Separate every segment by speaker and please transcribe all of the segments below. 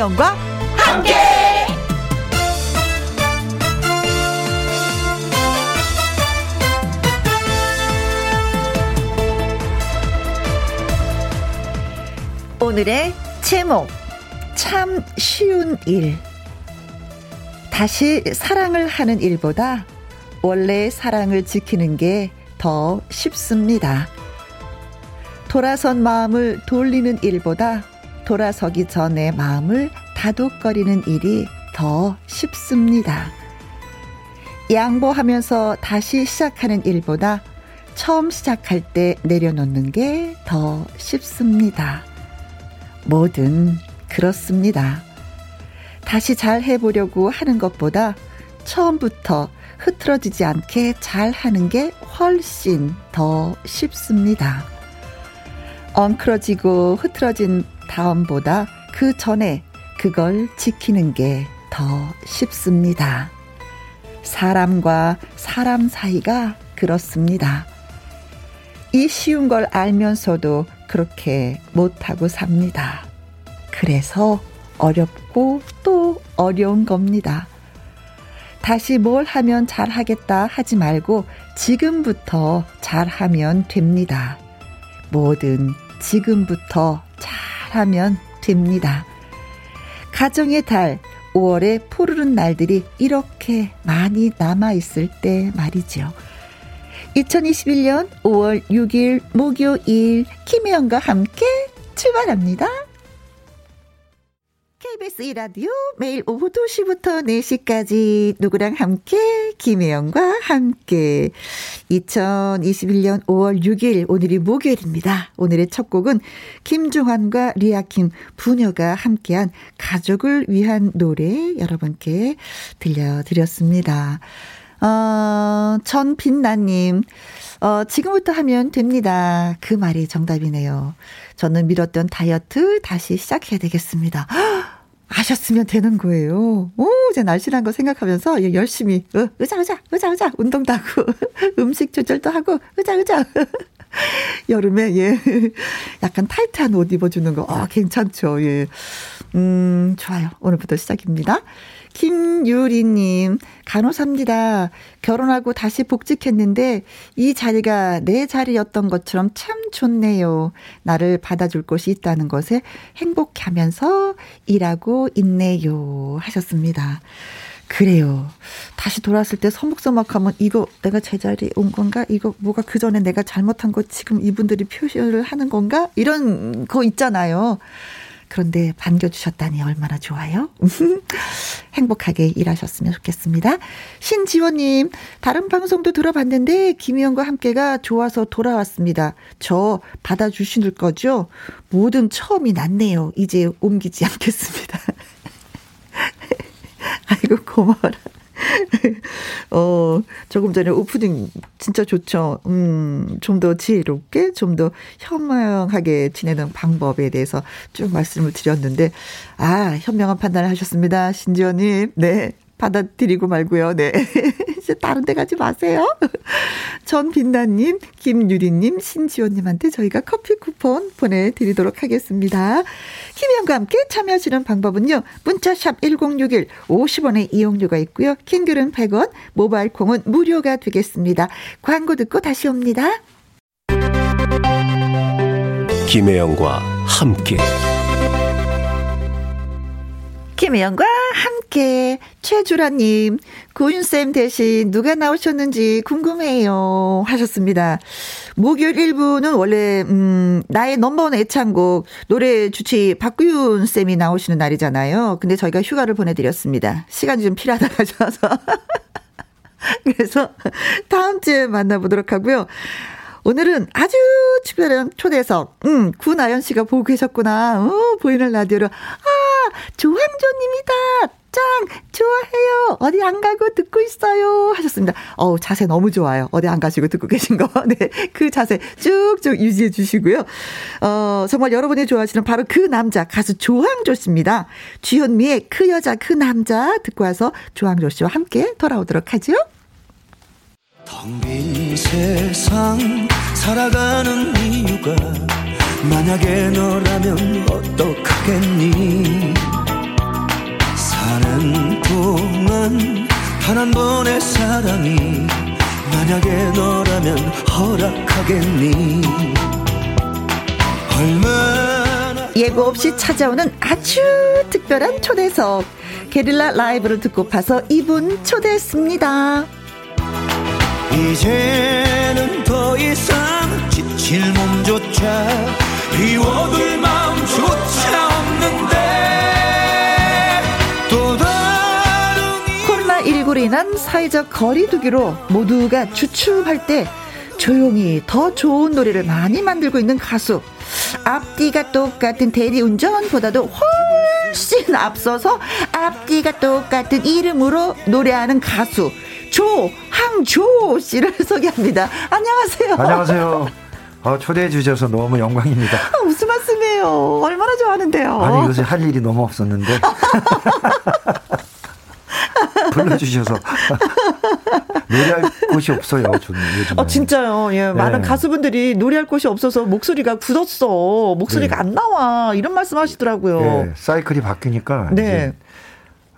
Speaker 1: 김혜영과 함께. 오늘의 제목 참 쉬운 일 다시 사랑을 하는 일보다 원래 사랑을 지키는 게 더 쉽습니다. 돌아선 마음을 돌리는 일보다 돌아서기 전에 마음을 다독거리는 일이 더 쉽습니다. 양보하면서 다시 시작하는 일보다 처음 시작할 때 내려놓는 게 더 쉽습니다. 뭐든 그렇습니다. 다시 잘 해보려고 하는 것보다 처음부터 흐트러지지 않게 잘 하는 게 훨씬 더 쉽습니다. 엉클어지고 흐트러진 다음보다 그 전에 그걸 지키는 게 더 쉽습니다. 사람과 사람 사이가 그렇습니다. 이 쉬운 걸 알면서도 그렇게 못하고 삽니다. 그래서 어렵고 또 어려운 겁니다. 다시 뭘 하면 잘하겠다 하지 말고 지금부터 잘하면 됩니다. 뭐든 지금부터 잘 하면 됩니다. 가정의 달, 5월의 푸르른 날들이 이렇게 많이 남아있을 때 말이죠. 2021년 5월 6일 목요일 김혜영과 함께 출발합니다. KBS 이라디오 매일 오후 2시부터 4시까지 누구랑 함께 김혜영과 함께 2021년 5월 6일 오늘이 목요일입니다. 오늘의 첫 곡은 김종환과 리아킴 부녀가 함께한 가족을 위한 노래 여러분께 들려드렸습니다. 어, 전빛나님, 어, 지금부터 하면 됩니다. 그 말이 정답이네요. 저는 미뤘던 다이어트 다시 시작해야 되겠습니다. 아셨으면 되는 거예요. 오, 제 날씬한 거 생각하면서 열심히, 어, 의자, 의자, 의자, 의자, 운동도 하고, 음식 조절도 하고, 의자, 의자. 여름에, 예. 약간 타이트한 옷 입어주는 거, 아, 괜찮죠, 예. 음, 좋아요. 오늘부터 시작입니다. 김유리님, 간호사입니다. 결혼하고 다시 복직했는데 이 자리가 내 자리였던 것처럼 참 좋네요. 나를 받아줄 곳이 있다는 것에 행복해 하면서 일하고 있네요. 하셨습니다. 그래요. 다시 돌아왔을 때 서먹서먹하면 이거 내가 제자리에 온 건가? 이거 뭐가 그 전에 내가 잘못한 거 지금 이분들이 표시를 하는 건가? 이런 거 있잖아요. 그런데 반겨주셨다니 얼마나 좋아요. 행복하게 일하셨으면 좋겠습니다. 신지원님, 다른 방송도 들어봤는데 김희영과 함께가 좋아서 돌아왔습니다. 저 받아주실 거죠? 모든 처음이 낫네요. 이제 옮기지 않겠습니다. 아이고 고마워라. 어, 조금 전에 오프닝 진짜 좋죠. 음, 좀 더 지혜롭게, 좀 더 현명하게 지내는 방법에 대해서 쭉 말씀을 드렸는데, 아, 현명한 판단을 하셨습니다. 신지원님. 네. 받아들이고 말고요. 네. 이제 다른 데 가지 마세요. 전 빛나님, 김유리님, 신지원님한테 저희가 커피 쿠폰 보내드리도록 하겠습니다. 김희영과 함께 참여하시는 방법은요. 문자샵 1061 50원의 이용료가 있고요. 킹글은 100원, 모바일 콩은 무료가 되겠습니다. 광고 듣고 다시 옵니다.
Speaker 2: 김혜영과 함께
Speaker 1: 김혜영과 함께 최주라님 고윤쌤 대신 누가 나오셨는지 궁금해요 하셨습니다. 목요일 1부는 원래 음 나의 넘버원 애창곡 노래 주치 박구윤 쌤이 나오시는 날이잖아요. 근데 저희가 휴가를 보내드렸습니다. 시간이 좀 필요하다 하셔서 그래서 다음 주에 만나보도록 하고요. 오늘은 아주 특별한 초대석, 음, 구나연 씨가 보고 계셨구나. 어, 보이는 라디오로. 아, 조항조님이다. 짱! 좋아해요. 어디 안 가고 듣고 있어요. 하셨습니다. 어우, 자세 너무 좋아요. 어디 안 가시고 듣고 계신 거. 네. 그 자세 쭉쭉 유지해 주시고요. 어, 정말 여러분이 좋아하시는 바로 그 남자, 가수 조항조 씨입니다. 주현미의 그 여자, 그 남자 듣고 와서 조항조 씨와 함께 돌아오도록 하죠.
Speaker 3: 텅 빈 세상 살아가는 이유가 만약에 너라면 어떡하겠니? 사는 동안 단 한 번의 사랑이 만약에 너라면 허락하겠니?
Speaker 1: 얼마나 예고 없이 찾아오는 아주 특별한 초대석. 게릴라 라이브를 듣고 파서 이분 초대했습니다.
Speaker 3: 이제는 더 이상 지칠 몸조차 비워둘 마음조차 없는데 또 다른
Speaker 1: 코로나19로 인한 사회적 거리두기로 모두가 주춤할 때 조용히 더 좋은 노래를 많이 만들고 있는 가수. 앞뒤가 똑같은 대리운전보다도 훨씬 앞서서 앞뒤가 똑같은 이름으로 노래하는 가수. 조 항조 씨를 소개합니다. 안녕하세요.
Speaker 4: 안녕하세요. 어, 초대해 주셔서 너무 영광입니다.
Speaker 1: 아, 무슨 말씀이에요? 얼마나 좋아하는데요.
Speaker 4: 아니 요새 할 일이 너무 없었는데 불러주셔서 노래할 곳이 없어요. 저는 요즘.
Speaker 1: 어, 진짜요. 예, 많은 가수분들이 노래할 곳이 없어서 목소리가 굳었어. 목소리가
Speaker 4: 네.
Speaker 1: 안 나와. 이런 말씀 하시더라고요.
Speaker 4: 예, 사이클이 바뀌니까
Speaker 1: 네.
Speaker 4: 이제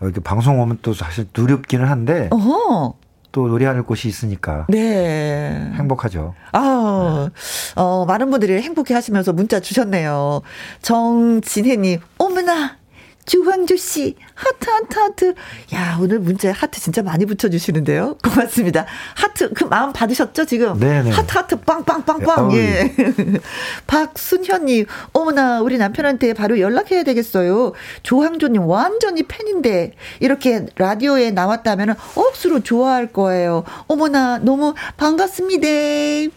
Speaker 4: 이렇게 방송 오면 또 사실 두렵기는 한데
Speaker 1: 어허.
Speaker 4: 또 노래할 곳이 있으니까
Speaker 1: 네.
Speaker 4: 행복하죠.
Speaker 1: 아, 어, 많은 분들이 행복해 하시면서 문자 주셨네요. 정진혜님, 어머나, 조항조 씨, 하트, 하트, 하트. 야, 오늘 문자에 하트 진짜 많이 붙여주시는데요. 고맙습니다. 하트, 그 마음 받으셨죠, 지금?
Speaker 4: 네네.
Speaker 1: 하트, 하트, 빵빵빵빵.
Speaker 4: 어우.
Speaker 1: 예. 박순현님, 어머나, 우리 남편한테 바로 연락해야 되겠어요. 조항조님 완전히 팬인데, 이렇게 라디오에 나왔다면 억수로 좋아할 거예요. 어머나, 너무 반갑습니다.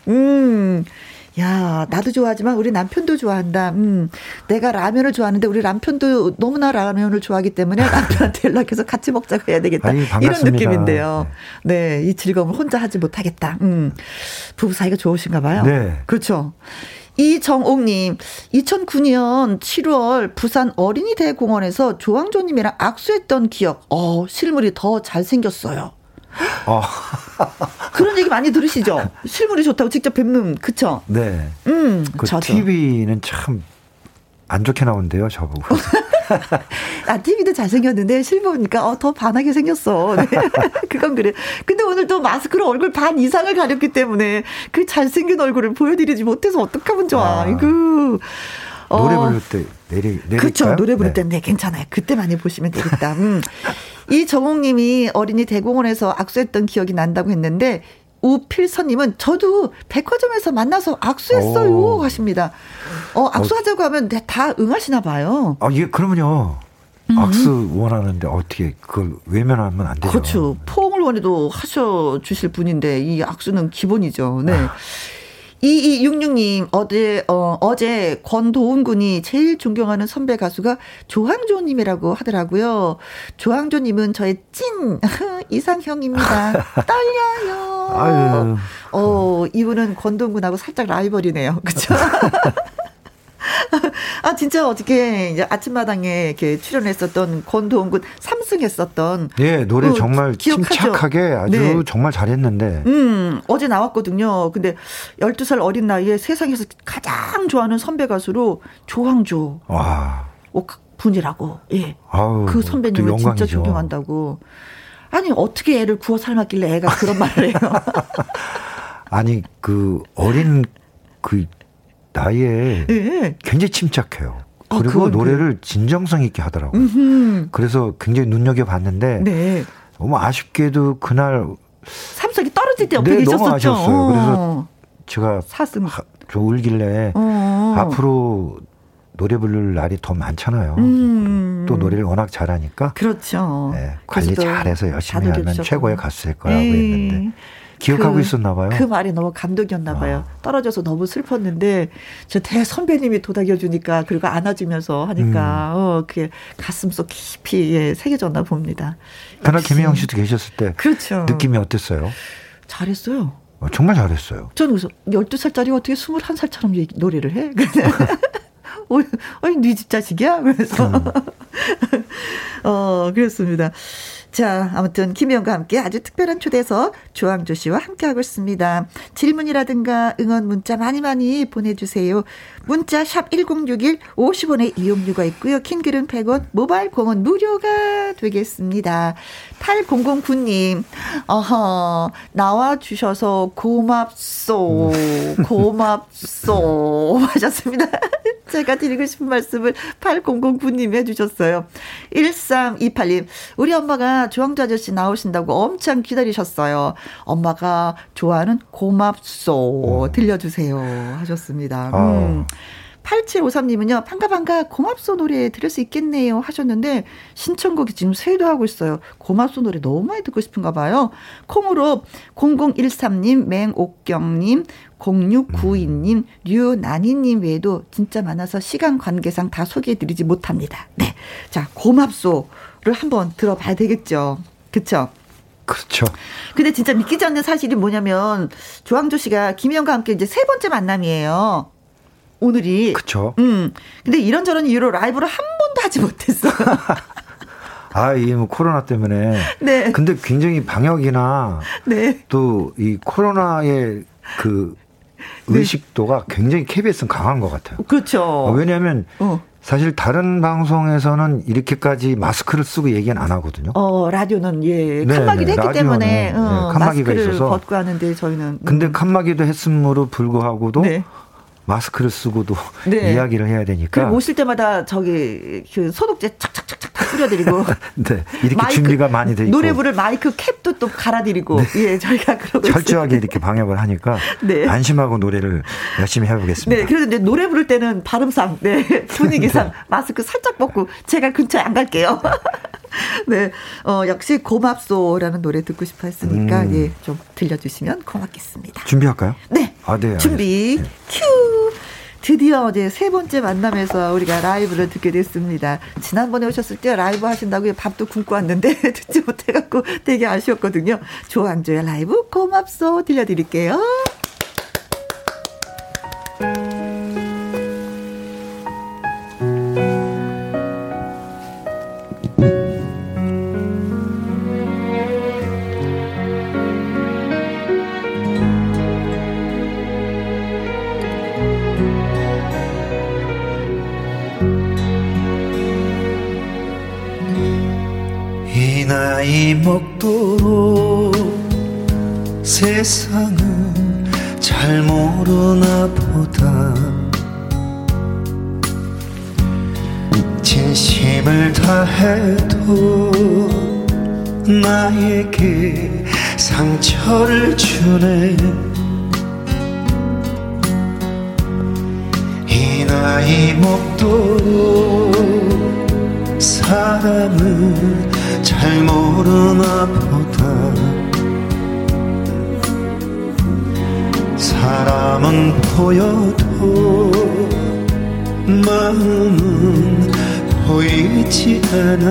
Speaker 1: 음. 야, 나도 좋아하지만 우리 남편도 좋아한다. 음, 내가 라면을 좋아하는데 우리 남편도 너무나 라면을 좋아하기 때문에 남편한테 연락해서 같이 먹자고 해야 되겠다.
Speaker 4: 아니,
Speaker 1: 이런. 느낌인데요. 네, 이 즐거움을 혼자 하지 못하겠다. 음, 부부 사이가 좋으신가 봐요.
Speaker 4: 네.
Speaker 1: 그렇죠. 이정옥님, 2009년 7월 부산 어린이대 공원에서 조항조님이랑 악수했던 기억. 어, 실물이 더 잘생겼어요.
Speaker 4: 어,
Speaker 1: 그런 얘기 많이 들으시죠? 실물이 좋다고 직접 뵙는, 그쵸?
Speaker 4: 네.
Speaker 1: 음,
Speaker 4: 그
Speaker 1: 저도.
Speaker 4: TV는 참 안 좋게 나온대요, 저보고.
Speaker 1: 아, TV도 잘생겼는데 실물 보니까 어, 더 반하게 생겼어. 네. 그건 그래. 근데 오늘 또 마스크로 얼굴 반 이상을 가렸기 때문에 그 잘생긴 얼굴을 보여드리지 못해서 어떡하면 좋아.
Speaker 4: 아.
Speaker 1: 어,
Speaker 4: 노래 부를 때 내리 내릴까요?
Speaker 1: 그렇죠. 노래 부를
Speaker 4: 네.
Speaker 1: 때는 네, 괜찮아요. 그때 많이 보시면 되겠다. 음. 이 정옥님이 어린이 대공원에서 악수했던 기억이 난다고 했는데 우필선님은 저도 백화점에서 만나서 악수했어요
Speaker 4: 오.
Speaker 1: 하십니다. 어 악수하자고 하면 다 응하시나 봐요.
Speaker 4: 아, 예, 그러면요. 악수 원하는데 어떻게 그걸 외면하면 안 되죠.
Speaker 1: 음. 그렇죠. 포옹을 원해도 하셔 주실 분인데 이 악수는 기본이죠. 네.
Speaker 4: 아.
Speaker 1: 2266님, 어제, 어, 어제 권도훈 군이 제일 존경하는 선배 가수가 조항조님이라고 하더라고요. 조항조님은 저의 찐 이상형입니다. 떨려요.
Speaker 4: 아유.
Speaker 1: 어, 이분은 권도훈 군하고 살짝 라이벌이네요. 그쵸? 아, 진짜 이제 아침마당에 이렇게 출연했었던 권도훈 군 3승 했었던.
Speaker 4: 예, 노래
Speaker 1: 그
Speaker 4: 정말
Speaker 1: 기억하죠?
Speaker 4: 침착하게 아주
Speaker 1: 네.
Speaker 4: 정말 잘했는데.
Speaker 1: 음, 어제 나왔거든요. 근데 12살 어린 나이에 세상에서 가장 좋아하는 선배 가수로 조항조
Speaker 4: 와.
Speaker 1: 분이라고. 예.
Speaker 4: 아우.
Speaker 1: 그 선배님을
Speaker 4: 또
Speaker 1: 진짜. 존경한다고. 아니, 어떻게 애를 구워 삶았길래 애가 그런 말을 해요.
Speaker 4: 아니 그 어린 그 나이에
Speaker 1: 예.
Speaker 4: 굉장히 침착해요.
Speaker 1: 아,
Speaker 4: 그리고
Speaker 1: 그건
Speaker 4: 노래를 진정성 있게 하더라고요.
Speaker 1: 음,
Speaker 4: 그래서 굉장히 눈여겨 봤는데
Speaker 1: 네.
Speaker 4: 너무 아쉽게도 그날
Speaker 1: 삼성이 떨어질 때 옆에
Speaker 4: 네,
Speaker 1: 계셨었죠.
Speaker 4: 너무 아쉬웠어요. 그래서
Speaker 1: 어.
Speaker 4: 제가
Speaker 1: 사슴.
Speaker 4: 하- 좀 울길래
Speaker 1: 어.
Speaker 4: 앞으로 노래 부를 날이 더 많잖아요.
Speaker 1: 음.
Speaker 4: 또 노래를 워낙 잘하니까
Speaker 1: 그렇죠.
Speaker 4: 네, 관리
Speaker 1: 그래서
Speaker 4: 잘해서 열심히 하면. 최고의 가수 될 거라고
Speaker 1: 에이.
Speaker 4: 했는데 기억하고
Speaker 1: 그-
Speaker 4: 있었나 봐요.
Speaker 1: 그 말이 너무 감동이었나 봐요.
Speaker 4: 아.
Speaker 1: 떨어져서 너무 슬펐는데 저 대 선배님이 도닥여 주니까 그리고 안아주면서 하니까
Speaker 4: 음.
Speaker 1: 어 그게 가슴속 깊이 예, 새겨졌나 봅니다.
Speaker 4: 그날. 김혜영 씨도 계셨을 때
Speaker 1: 그렇죠.
Speaker 4: 느낌이 어땠어요?
Speaker 1: 잘했어요.
Speaker 4: 어, 정말 잘했어요.
Speaker 1: 저는 그래서 12살짜리 어떻게 21살처럼 얘기- 노래를 해? 어, 아니, 네집 자식이야? 그래서.
Speaker 4: 음.
Speaker 1: 어, 그렇습니다. 자, 아무튼 김희영과 함께 아주 특별한 초대석 조항조 씨와 함께하고 있습니다. 질문이라든가 응원 문자 많이 많이 보내주세요. 문자 샵 1061 50원의 이용료가 있고요. 킹글은 100원, 모바일 공원 무료가 되겠습니다. 8009님, 어허, 나와주셔서 고맙소, 고맙소 하셨습니다. 제가 드리고 싶은 말씀을 8009님 해주셨어요. 1328님, 우리 엄마가 조항조 아저씨 나오신다고 엄청 기다리셨어요. 엄마가 좋아하는 고맙소 들려주세요 하셨습니다. 음. 8753님은요, 반가, 반가, 고맙소 노래 들을 수 있겠네요 하셨는데, 신청곡이 지금 쇄도하고 있어요. 고맙소 노래 너무 많이 듣고 싶은가 봐요. 콩으로 0013님, 맹옥경님, 0692님, 류나니님 외에도 진짜 많아서 시간 관계상 다 소개해드리지 못합니다. 네. 자, 고맙소를 한번 들어봐야 되겠죠. 그쵸?
Speaker 4: 그렇죠.
Speaker 1: 근데 진짜 믿기지 않는 사실이 뭐냐면, 조항조 씨가 김희영과 함께 이제 세 번째 만남이에요. 오늘이.
Speaker 4: 그쵸.
Speaker 1: 음. 근데 이런저런 이유로 라이브를 한 번도 하지 못했어요.
Speaker 4: 아, 이뭐 코로나 때문에.
Speaker 1: 네.
Speaker 4: 근데 굉장히 방역이나
Speaker 1: 네.
Speaker 4: 또 이 코로나의 그
Speaker 1: 네.
Speaker 4: 의식도가 굉장히 KBS는 강한 것 같아요.
Speaker 1: 그렇죠.
Speaker 4: 어, 왜냐하면
Speaker 1: 어.
Speaker 4: 사실 다른 방송에서는 이렇게까지 마스크를 쓰고 얘기는 안 하거든요.
Speaker 1: 어, 라디오는 예,
Speaker 4: 네,
Speaker 1: 칸막이도
Speaker 4: 네,
Speaker 1: 했기 때문에
Speaker 4: 네,
Speaker 1: 어,
Speaker 4: 칸막이가
Speaker 1: 마스크를
Speaker 4: 있어서.
Speaker 1: 벗고 하는데 저희는 음.
Speaker 4: 근데 칸막이도 했음으로 불구하고도
Speaker 1: 네.
Speaker 4: 마스크를 쓰고도
Speaker 1: 네.
Speaker 4: 이야기를 해야 되니까
Speaker 1: 그리고 오실 때마다 저기 그 소독제 착착착착 다 뿌려드리고
Speaker 4: 네, 이렇게 준비가 많이 돼 있고
Speaker 1: 노래 부를 마이크 캡도 또 갈아드리고 예 저희가 그러고
Speaker 4: 철저하게 이렇게 방역을 하니까
Speaker 1: 네.
Speaker 4: 안심하고 노래를 열심히 해보겠습니다.
Speaker 1: 네, 그래서 이제 노래 부를 때는 발음상, 네, 분위기상 마스크 살짝 벗고 제가 근처에 안 갈게요. 네, 어, 역시 고맙소라는 노래 듣고 싶어 했으니까,
Speaker 4: 음.
Speaker 1: 예, 좀 들려주시면 고맙겠습니다.
Speaker 4: 준비할까요?
Speaker 1: 네.
Speaker 4: 아, 네.
Speaker 1: 준비, 큐! 드디어 어제 세 번째 만남에서 우리가 라이브를 듣게 됐습니다. 지난번에 오셨을 때 라이브 하신다고 밥도 굶고 왔는데 듣지 못해갖고 되게 아쉬웠거든요. 조항조의 라이브 고맙소 들려드릴게요.
Speaker 5: 나이 먹도록 세상은 잘 모르나 보다. 진심을 다해도 나에게 상처를 주네. 이 나이 먹도록 사람은 잘 모르나 보다. 사람은 보여도 마음은 보이지 않아.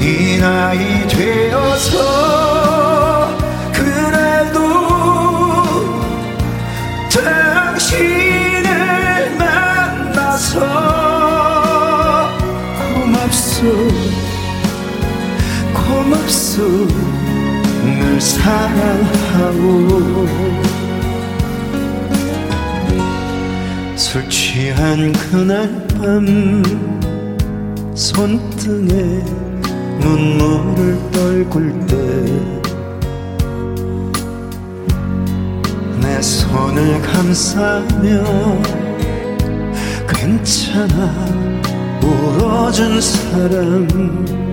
Speaker 5: 이 나이 되어서 그래도 당신 고맙소 늘 사랑하고 술 취한 그날 밤 손등에 눈물을 떨굴 때 내 손을 감싸며 괜찮아 울어준 사람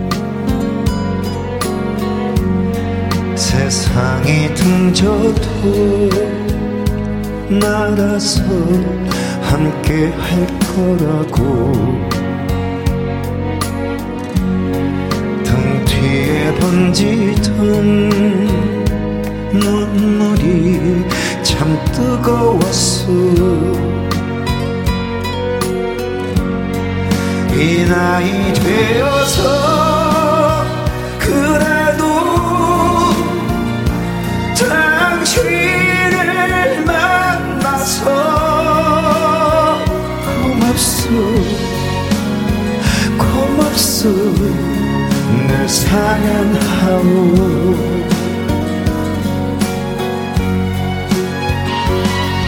Speaker 5: 세상이 등져도 날아서 함께 할 거라고. 등 뒤에 번지던 눈물이 참 뜨거웠어 이 나이 되어서 그래 예수 늘 사랑하오.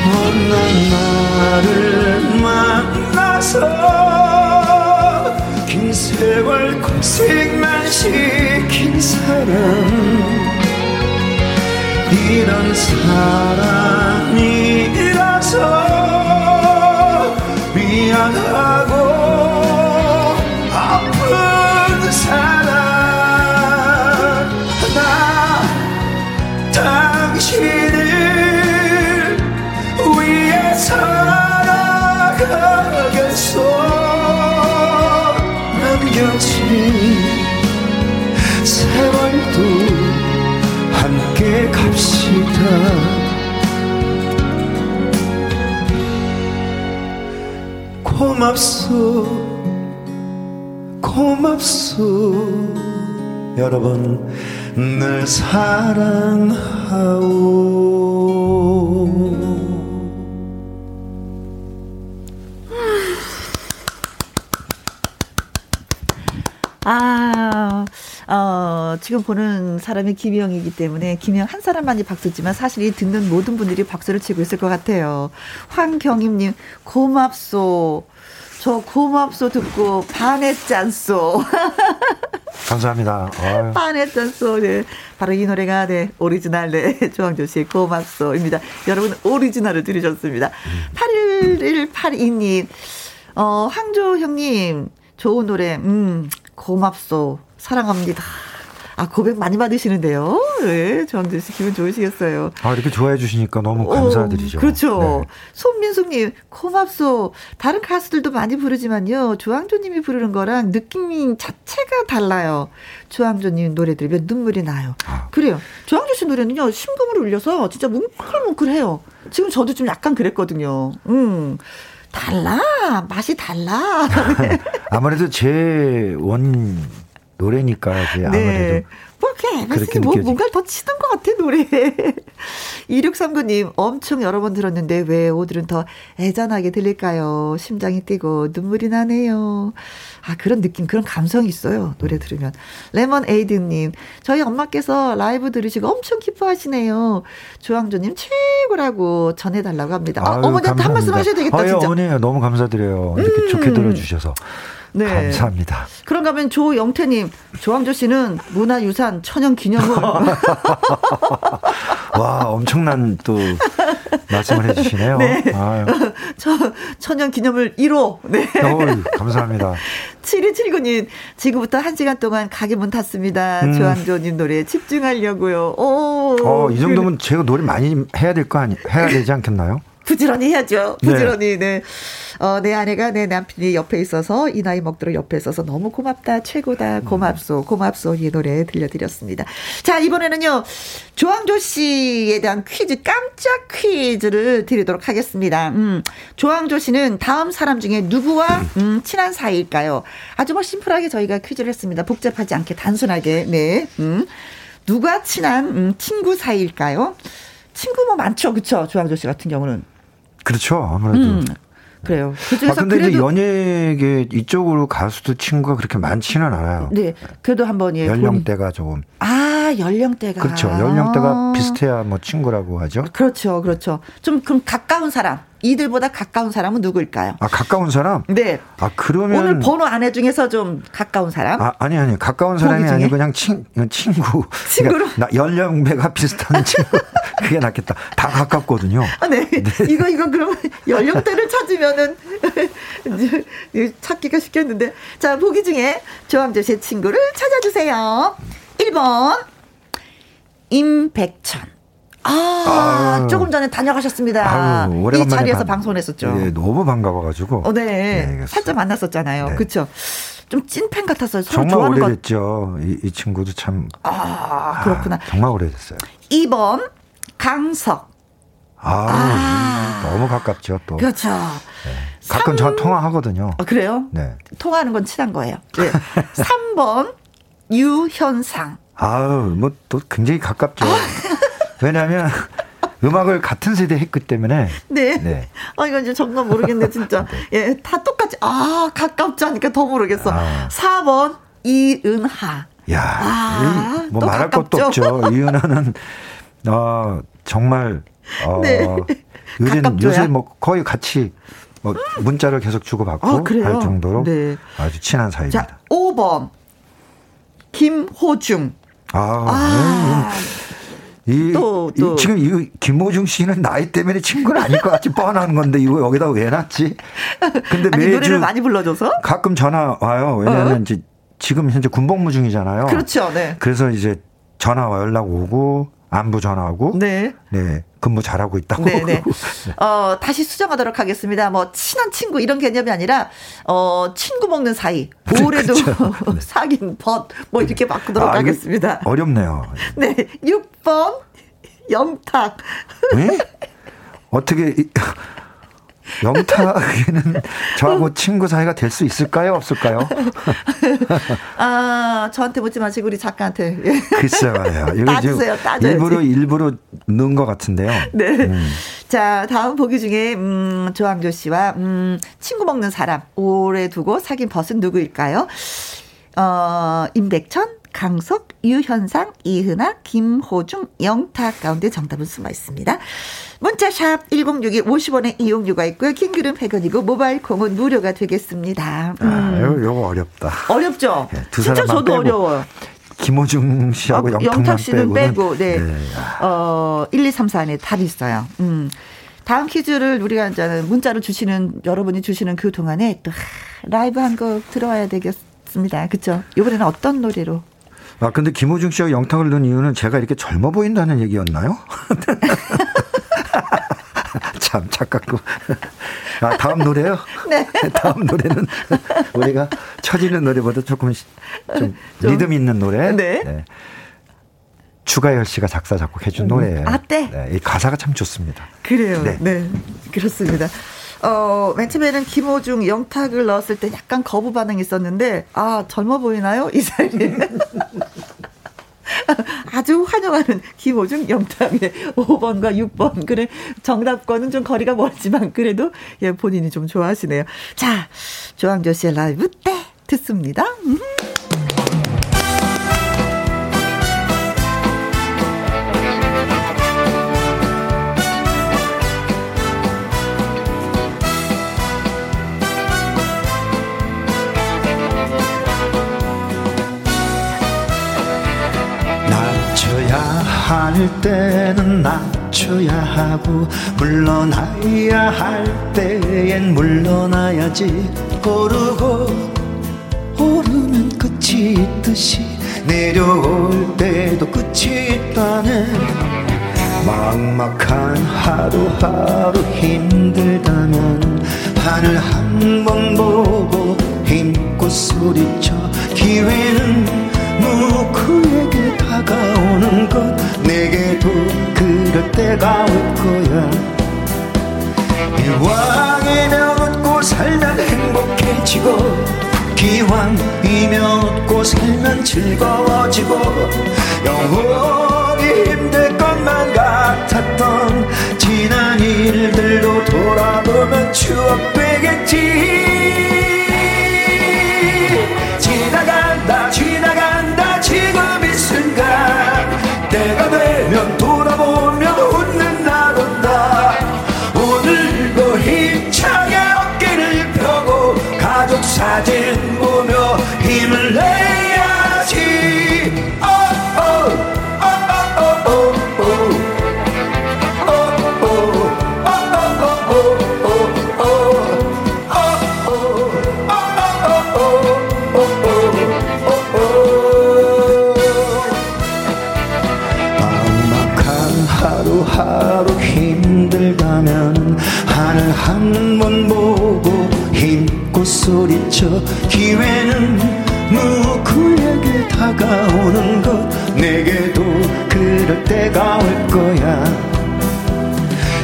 Speaker 5: 못난 나를 만나서 긴 세월 고생만 시킨 사람 이런
Speaker 3: 사람이라서 미안하고 갑시다. 고맙소. 고맙소. 여러분 늘 사랑하오
Speaker 1: 지금 보는 사람이 김혜영이기 때문에 김혜영 한 사람만이 박수지만 사실 이 듣는 모든 분들이 박수를 치고 있을 것 같아요. 황경임님, 고맙소. 저 고맙소 듣고 반했잖소.
Speaker 4: 감사합니다.
Speaker 1: 반했잖소. 네. 바로 이 노래가 네, 오리지널 네, 조항조 씨의 고맙소입니다. 여러분 오리지널을 들으셨습니다. 8182님, 어, 항조 형님, 좋은 노래, 음, 고맙소. 사랑합니다. 아, 고백 많이 받으시는데요. 네, 조항조 씨 기분 좋으시겠어요.
Speaker 4: 아, 이렇게 좋아해 주시니까 너무 감사드리죠.
Speaker 1: 어, 그렇죠.
Speaker 4: 네.
Speaker 1: 손민숙님, 고맙소. 다른 가수들도 많이 부르지만요. 조항조님이 부르는 거랑 느낌 자체가 달라요. 조항조님 노래 들으면 눈물이 나요.
Speaker 4: 아.
Speaker 1: 그래요. 조항조 씨 노래는요, 심금을 울려서 진짜 뭉클뭉클해요. 지금 저도 좀 약간 그랬거든요. 음. 달라. 맛이 달라.
Speaker 4: 아무래도 제 원 노래니까 이제 아무래도
Speaker 1: 네. 뭐, 이렇게
Speaker 4: 그렇게
Speaker 1: 뭐, 뭔가를 더 치는 것 같아, 노래. 2639님, 엄청 여러 번 들었는데 왜 오늘은 더 애잔하게 들릴까요? 심장이 뛰고 눈물이 나네요. 아, 그런 느낌, 그런 감성이 있어요. 노래 들으면. 레몬 에이드님, 저희 엄마께서 라이브 들으시고 엄청 기뻐하시네요. 조항조님 최고라고 전해달라고 합니다. 아, 어머니한테 한. 말씀 하셔야 되겠다,
Speaker 4: 아유,
Speaker 1: 진짜. 음.
Speaker 4: 어머니 너무 감사드려요. 이렇게 좋게 들어주셔서
Speaker 1: 네.
Speaker 4: 감사합니다.
Speaker 1: 그런가 하면 조영태님, 조항조 씨는 문화유산 천연기념물.
Speaker 4: 와 엄청난 또 말씀을 해주시네요.
Speaker 1: 네.
Speaker 4: 아유,
Speaker 1: 저 천연 기념을 1호. 네.
Speaker 4: 어우, 감사합니다.
Speaker 1: 7279님, 지금부터 한 시간 동안 가게 문 닫습니다.
Speaker 4: 음.
Speaker 1: 조항조님 노래 집중하려고요. 오.
Speaker 4: 어, 이 정도면 제가 노래 많이 해야 될 거 아니, 해야 되지 않겠나요?
Speaker 1: 부지런히 해야죠.
Speaker 4: 네.
Speaker 1: 부지런히, 네. 어, 내 아내가 내 남편이 옆에 있어서, 이 나이 먹도록 옆에 있어서 너무 고맙다, 최고다, 고맙소, 고맙소, 이 노래 들려드렸습니다. 자, 이번에는요, 조항조 씨에 대한 퀴즈, 깜짝 퀴즈를 드리도록 하겠습니다. 음, 조항조 씨는 다음 사람 중에 누구와, 음, 친한 사이일까요? 아주 뭐 심플하게 저희가 퀴즈를 했습니다. 복잡하지 않게, 단순하게, 네. 음, 누가 친한, 음, 친구 사이일까요? 친구 뭐 많죠, 그쵸? 조항조 씨 같은 경우는.
Speaker 4: 그렇죠. 아무래도.
Speaker 1: 음, 그래요. 그
Speaker 4: 아,
Speaker 1: 중에서
Speaker 4: 근데 연예계 이쪽으로 가수도 친구가 그렇게 많지는 않아요.
Speaker 1: 네, 그래도 한번 예. 본-
Speaker 4: 연령대가 조금.
Speaker 1: 아, 연령대가
Speaker 4: 그렇죠. 연령대가 비슷해야 뭐 친구라고 하죠.
Speaker 1: 그렇죠, 그렇죠. 좀 그럼 가까운 사람, 이들보다 가까운 사람은 누구일까요?
Speaker 4: 아, 가까운 사람?
Speaker 1: 네.
Speaker 4: 아, 그러면.
Speaker 1: 오늘 번호 아내 중에서 좀 가까운 사람.
Speaker 4: 아, 아니, 아니. 가까운 사람이? 아니고 그냥 친, 친구.
Speaker 1: 친구로?
Speaker 4: 그러니까 나 연령배가 비슷한 친구. 그게 낫겠다. 다 가깝거든요.
Speaker 1: 아, 네. 이거, 이거, 그러면 연령대를 찾으면은, 찾기가 쉽겠는데. 자, 보기 중에 조항조 씨의 친구를 찾아주세요. 1번, 임백천. 아,
Speaker 4: 아유.
Speaker 1: 조금 전에 다녀가셨습니다.
Speaker 4: 아유,
Speaker 1: 이 자리에서
Speaker 4: 반-
Speaker 1: 방송을 했었죠.
Speaker 4: 예, 너무 반가워가지고.
Speaker 1: 어, 네.
Speaker 4: 네,
Speaker 1: 살짝 만났었잖아요.
Speaker 4: 네.
Speaker 1: 그쵸? 좀 찐팬 같았어요. 서로
Speaker 4: 정말. 오래됐죠. 이, 이 친구도 참.
Speaker 1: 아, 그렇구나.
Speaker 4: 아, 정말 오래됐어요.
Speaker 1: 2번, 강석.
Speaker 4: 아, 너무 가깝죠, 또.
Speaker 1: 그렇죠.
Speaker 4: 가끔 저 통화하거든요.
Speaker 1: 아, 그래요?
Speaker 4: 네.
Speaker 1: 통화하는 건 친한 거예요. 네. 3번, 유현상.
Speaker 4: 아우, 뭐 또 굉장히 가깝죠.
Speaker 1: 아.
Speaker 4: 왜냐하면 음악을 같은 세대 했기 때문에.
Speaker 1: 네.
Speaker 4: 네.
Speaker 1: 아, 이건 이제 정말 모르겠네, 진짜. 예, 다 똑같이. 아, 가깝지 않으니까 더 모르겠어.
Speaker 4: 아.
Speaker 1: 4번, 이은하.
Speaker 4: 야,
Speaker 1: 아,
Speaker 4: 이,
Speaker 1: 뭐또
Speaker 4: 말할
Speaker 1: 가깝죠.
Speaker 4: 것도 없죠. 이은하는 어, 정말 어,
Speaker 1: 네.
Speaker 4: 요새
Speaker 1: 가깝죠요?
Speaker 4: 요새 뭐 거의 같이 뭐 문자를 계속 주고받고
Speaker 1: 아, 그래요?
Speaker 4: 할 정도로
Speaker 1: 네.
Speaker 4: 아주 친한 사이입니다.
Speaker 1: 자, 5번, 김호중.
Speaker 4: 아,
Speaker 1: 아,
Speaker 4: 이,
Speaker 1: 또, 또.
Speaker 4: 이, 지금 이 김호중 씨는 나이 때문에 친구는 아닐 것 같이 뻔한 건데 이거 여기다 왜 놨지? 근데
Speaker 1: 아니,
Speaker 4: 매주
Speaker 1: 노래를 많이 불러줘서?
Speaker 4: 가끔 전화 와요. 왜냐하면
Speaker 1: 어?
Speaker 4: 이제 지금 현재 군복무 중이잖아요.
Speaker 1: 그렇죠, 네.
Speaker 4: 그래서 이제 전화 와 연락 오고 안부 전화하고
Speaker 1: 네.
Speaker 4: 네, 근무 잘하고 있다고.
Speaker 1: 네네. 어, 다시 수정하도록 하겠습니다. 뭐, 친한 친구 이런 개념이 아니라, 어, 친구 먹는 사이. 올해도 사귄 벗, 뭐 이렇게 바꾸도록
Speaker 4: 아,
Speaker 1: 하겠습니다.
Speaker 4: 어렵네요.
Speaker 1: 네. 6번, 영탁.
Speaker 4: 네? 어떻게 이- 영탁에는 저하고 친구 사이가 될 수 있을까요? 없을까요?
Speaker 1: 아, 저한테 묻지 마시고 우리 작가한테. 예.
Speaker 4: 글쎄. 이거
Speaker 1: 따주세요,
Speaker 4: 지금
Speaker 1: 따져야지.
Speaker 4: 일부러 일부러 넣은 것 같은데요.
Speaker 1: 네.
Speaker 4: 음.
Speaker 1: 자, 다음 보기 중에, 음, 조항조 씨와, 음, 친구 먹는 사람, 오래 두고 사귄 벗은 누구일까요? 어, 임백천, 강석, 유현상, 이은아, 김호중, 영탁 가운데 정답은 숨어 있습니다. 문자샵 1061 50원의 이용료가 있고요. 킹글은 100원이고 모바일 콩은 무료가 되겠습니다. 음,
Speaker 4: 아, 이거, 이거 어렵다.
Speaker 1: 어렵죠?
Speaker 4: 네, 두
Speaker 1: 진짜 저도
Speaker 4: 빼고.
Speaker 1: 어려워요.
Speaker 4: 김호중 씨하고
Speaker 1: 어,
Speaker 4: 영탁
Speaker 1: 씨는
Speaker 4: 빼고,
Speaker 1: 네. 어, 1, 2, 3, 4 안에 답이 있어요. 음. 다음 퀴즈를 우리가 이제 문자로 주시는, 여러분이 주시는 그 동안에 또 하, 라이브 한 곡 들어와야 되겠습니다. 그쵸? 이번에는 어떤 노래로?
Speaker 4: 아 근데 김호중 씨하고 영탁을 넣은 이유는 제가 이렇게 젊어 보인다는 얘기였나요? 참 착각고. 아 다음 노래요?
Speaker 1: 네.
Speaker 4: 다음 노래는 우리가 쳐지는 노래보다 조금 시- 좀
Speaker 1: 좀.
Speaker 4: 리듬 있는 노래.
Speaker 1: 네.
Speaker 4: 주가열 씨가 작사 작곡해 준 노래예요.
Speaker 1: 아, 네.
Speaker 4: 이 가사가 참 좋습니다.
Speaker 1: 그래요.
Speaker 4: 네.
Speaker 1: 네. 그렇습니다. 어, 맨 처음에는 김호중, 영탁을 넣었을 때 약간 거부 반응이 있었는데, 아, 젊어 보이나요? 이 사이에. 아주 환영하는 김호중, 영탁의 5번과 6번. 그래, 정답과는 좀 거리가 멀지만, 그래도, 예, 본인이 좀 좋아하시네요. 자, 조항조 씨의 라이브 때 듣습니다. 음.
Speaker 5: 할 때는 낮춰야 하고 물러나야 할 때엔 물러나야지. 오르고 오르면 끝이 있듯이 내려올 때도 끝이 있다네. 막막한 하루하루 힘들다면 하늘 한 번 보고 힘껏 소리쳐 기회는 누구에게 다가오는 것 내게도 그럴 때가 올 거야. 이왕이면 웃고 살면 행복해지고 기왕이면 웃고 살면 즐거워지고 영원히 힘들 것만 같았던 지난 일들도 돌아보면 추억 되겠지. 지나간다 지나간다 지금 때가 되면 소리쳐 기회는 누구에게 다가오는 것. 내게도 그럴 때가 올 거야.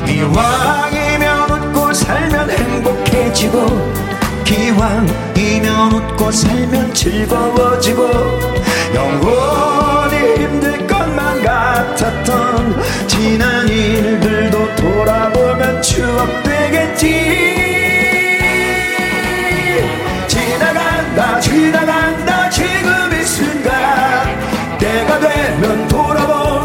Speaker 5: 이왕이면 웃고 살면 행복해지고 기왕이면 웃고 살면 즐거워지고 영원히 힘들 것만 같았던 지난 일들도 돌아보면 추억 되겠지 나간다 지나간다 지금 이 순간. 때가 되면 돌아보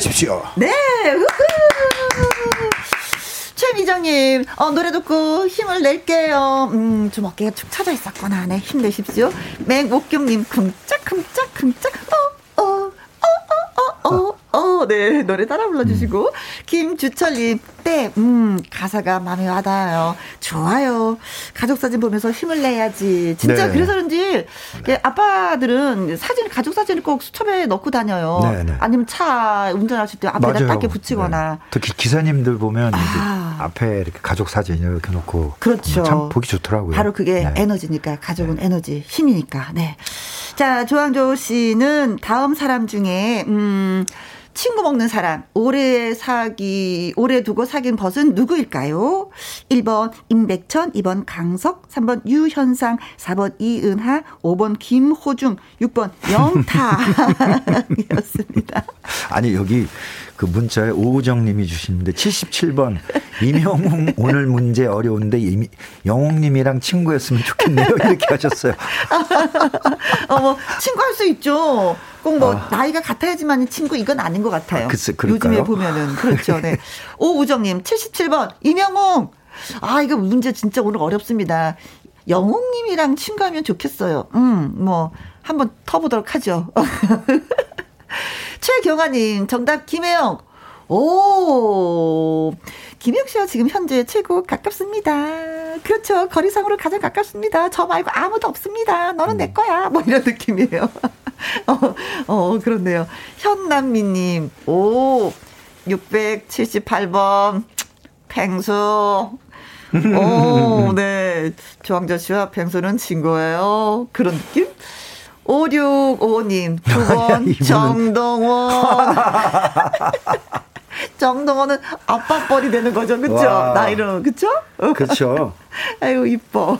Speaker 4: 힘내십시오.
Speaker 1: 네. 최미정님, 어, 노래 듣고 힘을 낼게요. 음, 좀 어깨가 축 처져 있었구나. 네, 힘내십시오. 맹옥경님, 쿵짝쿵짝, 쿵짝, 어, 어, 어, 어, 어, 어. 어, 네. 노래 따라 불러주시고. 음. 김주철님, 때, 음, 가사가 마음에 와닿아요. 좋아요. 가족 사진 보면서 힘을 내야지. 진짜 네. 그래서 그런지, 아빠들은 사진, 가족 사진을 꼭 수첩에 넣고 다녀요. 네, 네. 아니면 차 운전하실 때 앞에다 딱게 붙이거나. 네.
Speaker 4: 특히 기사님들 보면 아. 앞에 이렇게 가족 사진 이렇게 놓고.
Speaker 1: 그렇죠.
Speaker 4: 참 보기 좋더라고요.
Speaker 1: 바로 그게 네. 에너지니까. 가족은 네. 에너지, 힘이니까. 네. 자, 조항조 씨는 다음 사람 중에, 음, 친구 먹는 사람, 오래 사기, 오래 두고 사귄 벗은 누구일까요? 1번 임백천, 2번 강석, 3번 유현상, 4번 이은하, 5번 김호중, 6번 영타였습니다.
Speaker 4: 아니, 여기 그 문자에 오우정 님이 주시는데 77번 이명웅 오늘 문제 어려운데 영웅 님이랑 친구였으면 좋겠네요. 이렇게 하셨어요.
Speaker 1: 어, 뭐 친구 할 수 있죠. 꼭뭐 아. 나이가 같아야지만 친구 이건 아닌 것 같아요. 아, 글쎄, 요즘에 보면은 그렇죠. 네. 오우정 님 77번 이명웅 아, 이거 문제 진짜 오늘 어렵습니다. 영웅님이랑 친구하면 좋겠어요. 음, 뭐, 한번 터보도록 하죠. 최경아님, 정답 김혜영. 오, 김혜영 씨와 지금 현재 최고 가깝습니다. 그렇죠. 거리상으로 가장 가깝습니다. 저 말고 아무도 없습니다. 너는 내 거야. 뭐 이런 느낌이에요. 어, 어, 그렇네요. 현남미님, 오, 678번, 팽수. 오, 네. 조항조 씨와 팽수는 친구예요. 그런 느낌? 5655님, 9번 정동원. 정동원은 아빠 뻘이 되는 거죠. 그쵸? 나이로, 그쵸?
Speaker 4: 그쵸.
Speaker 1: 아유, 이뻐.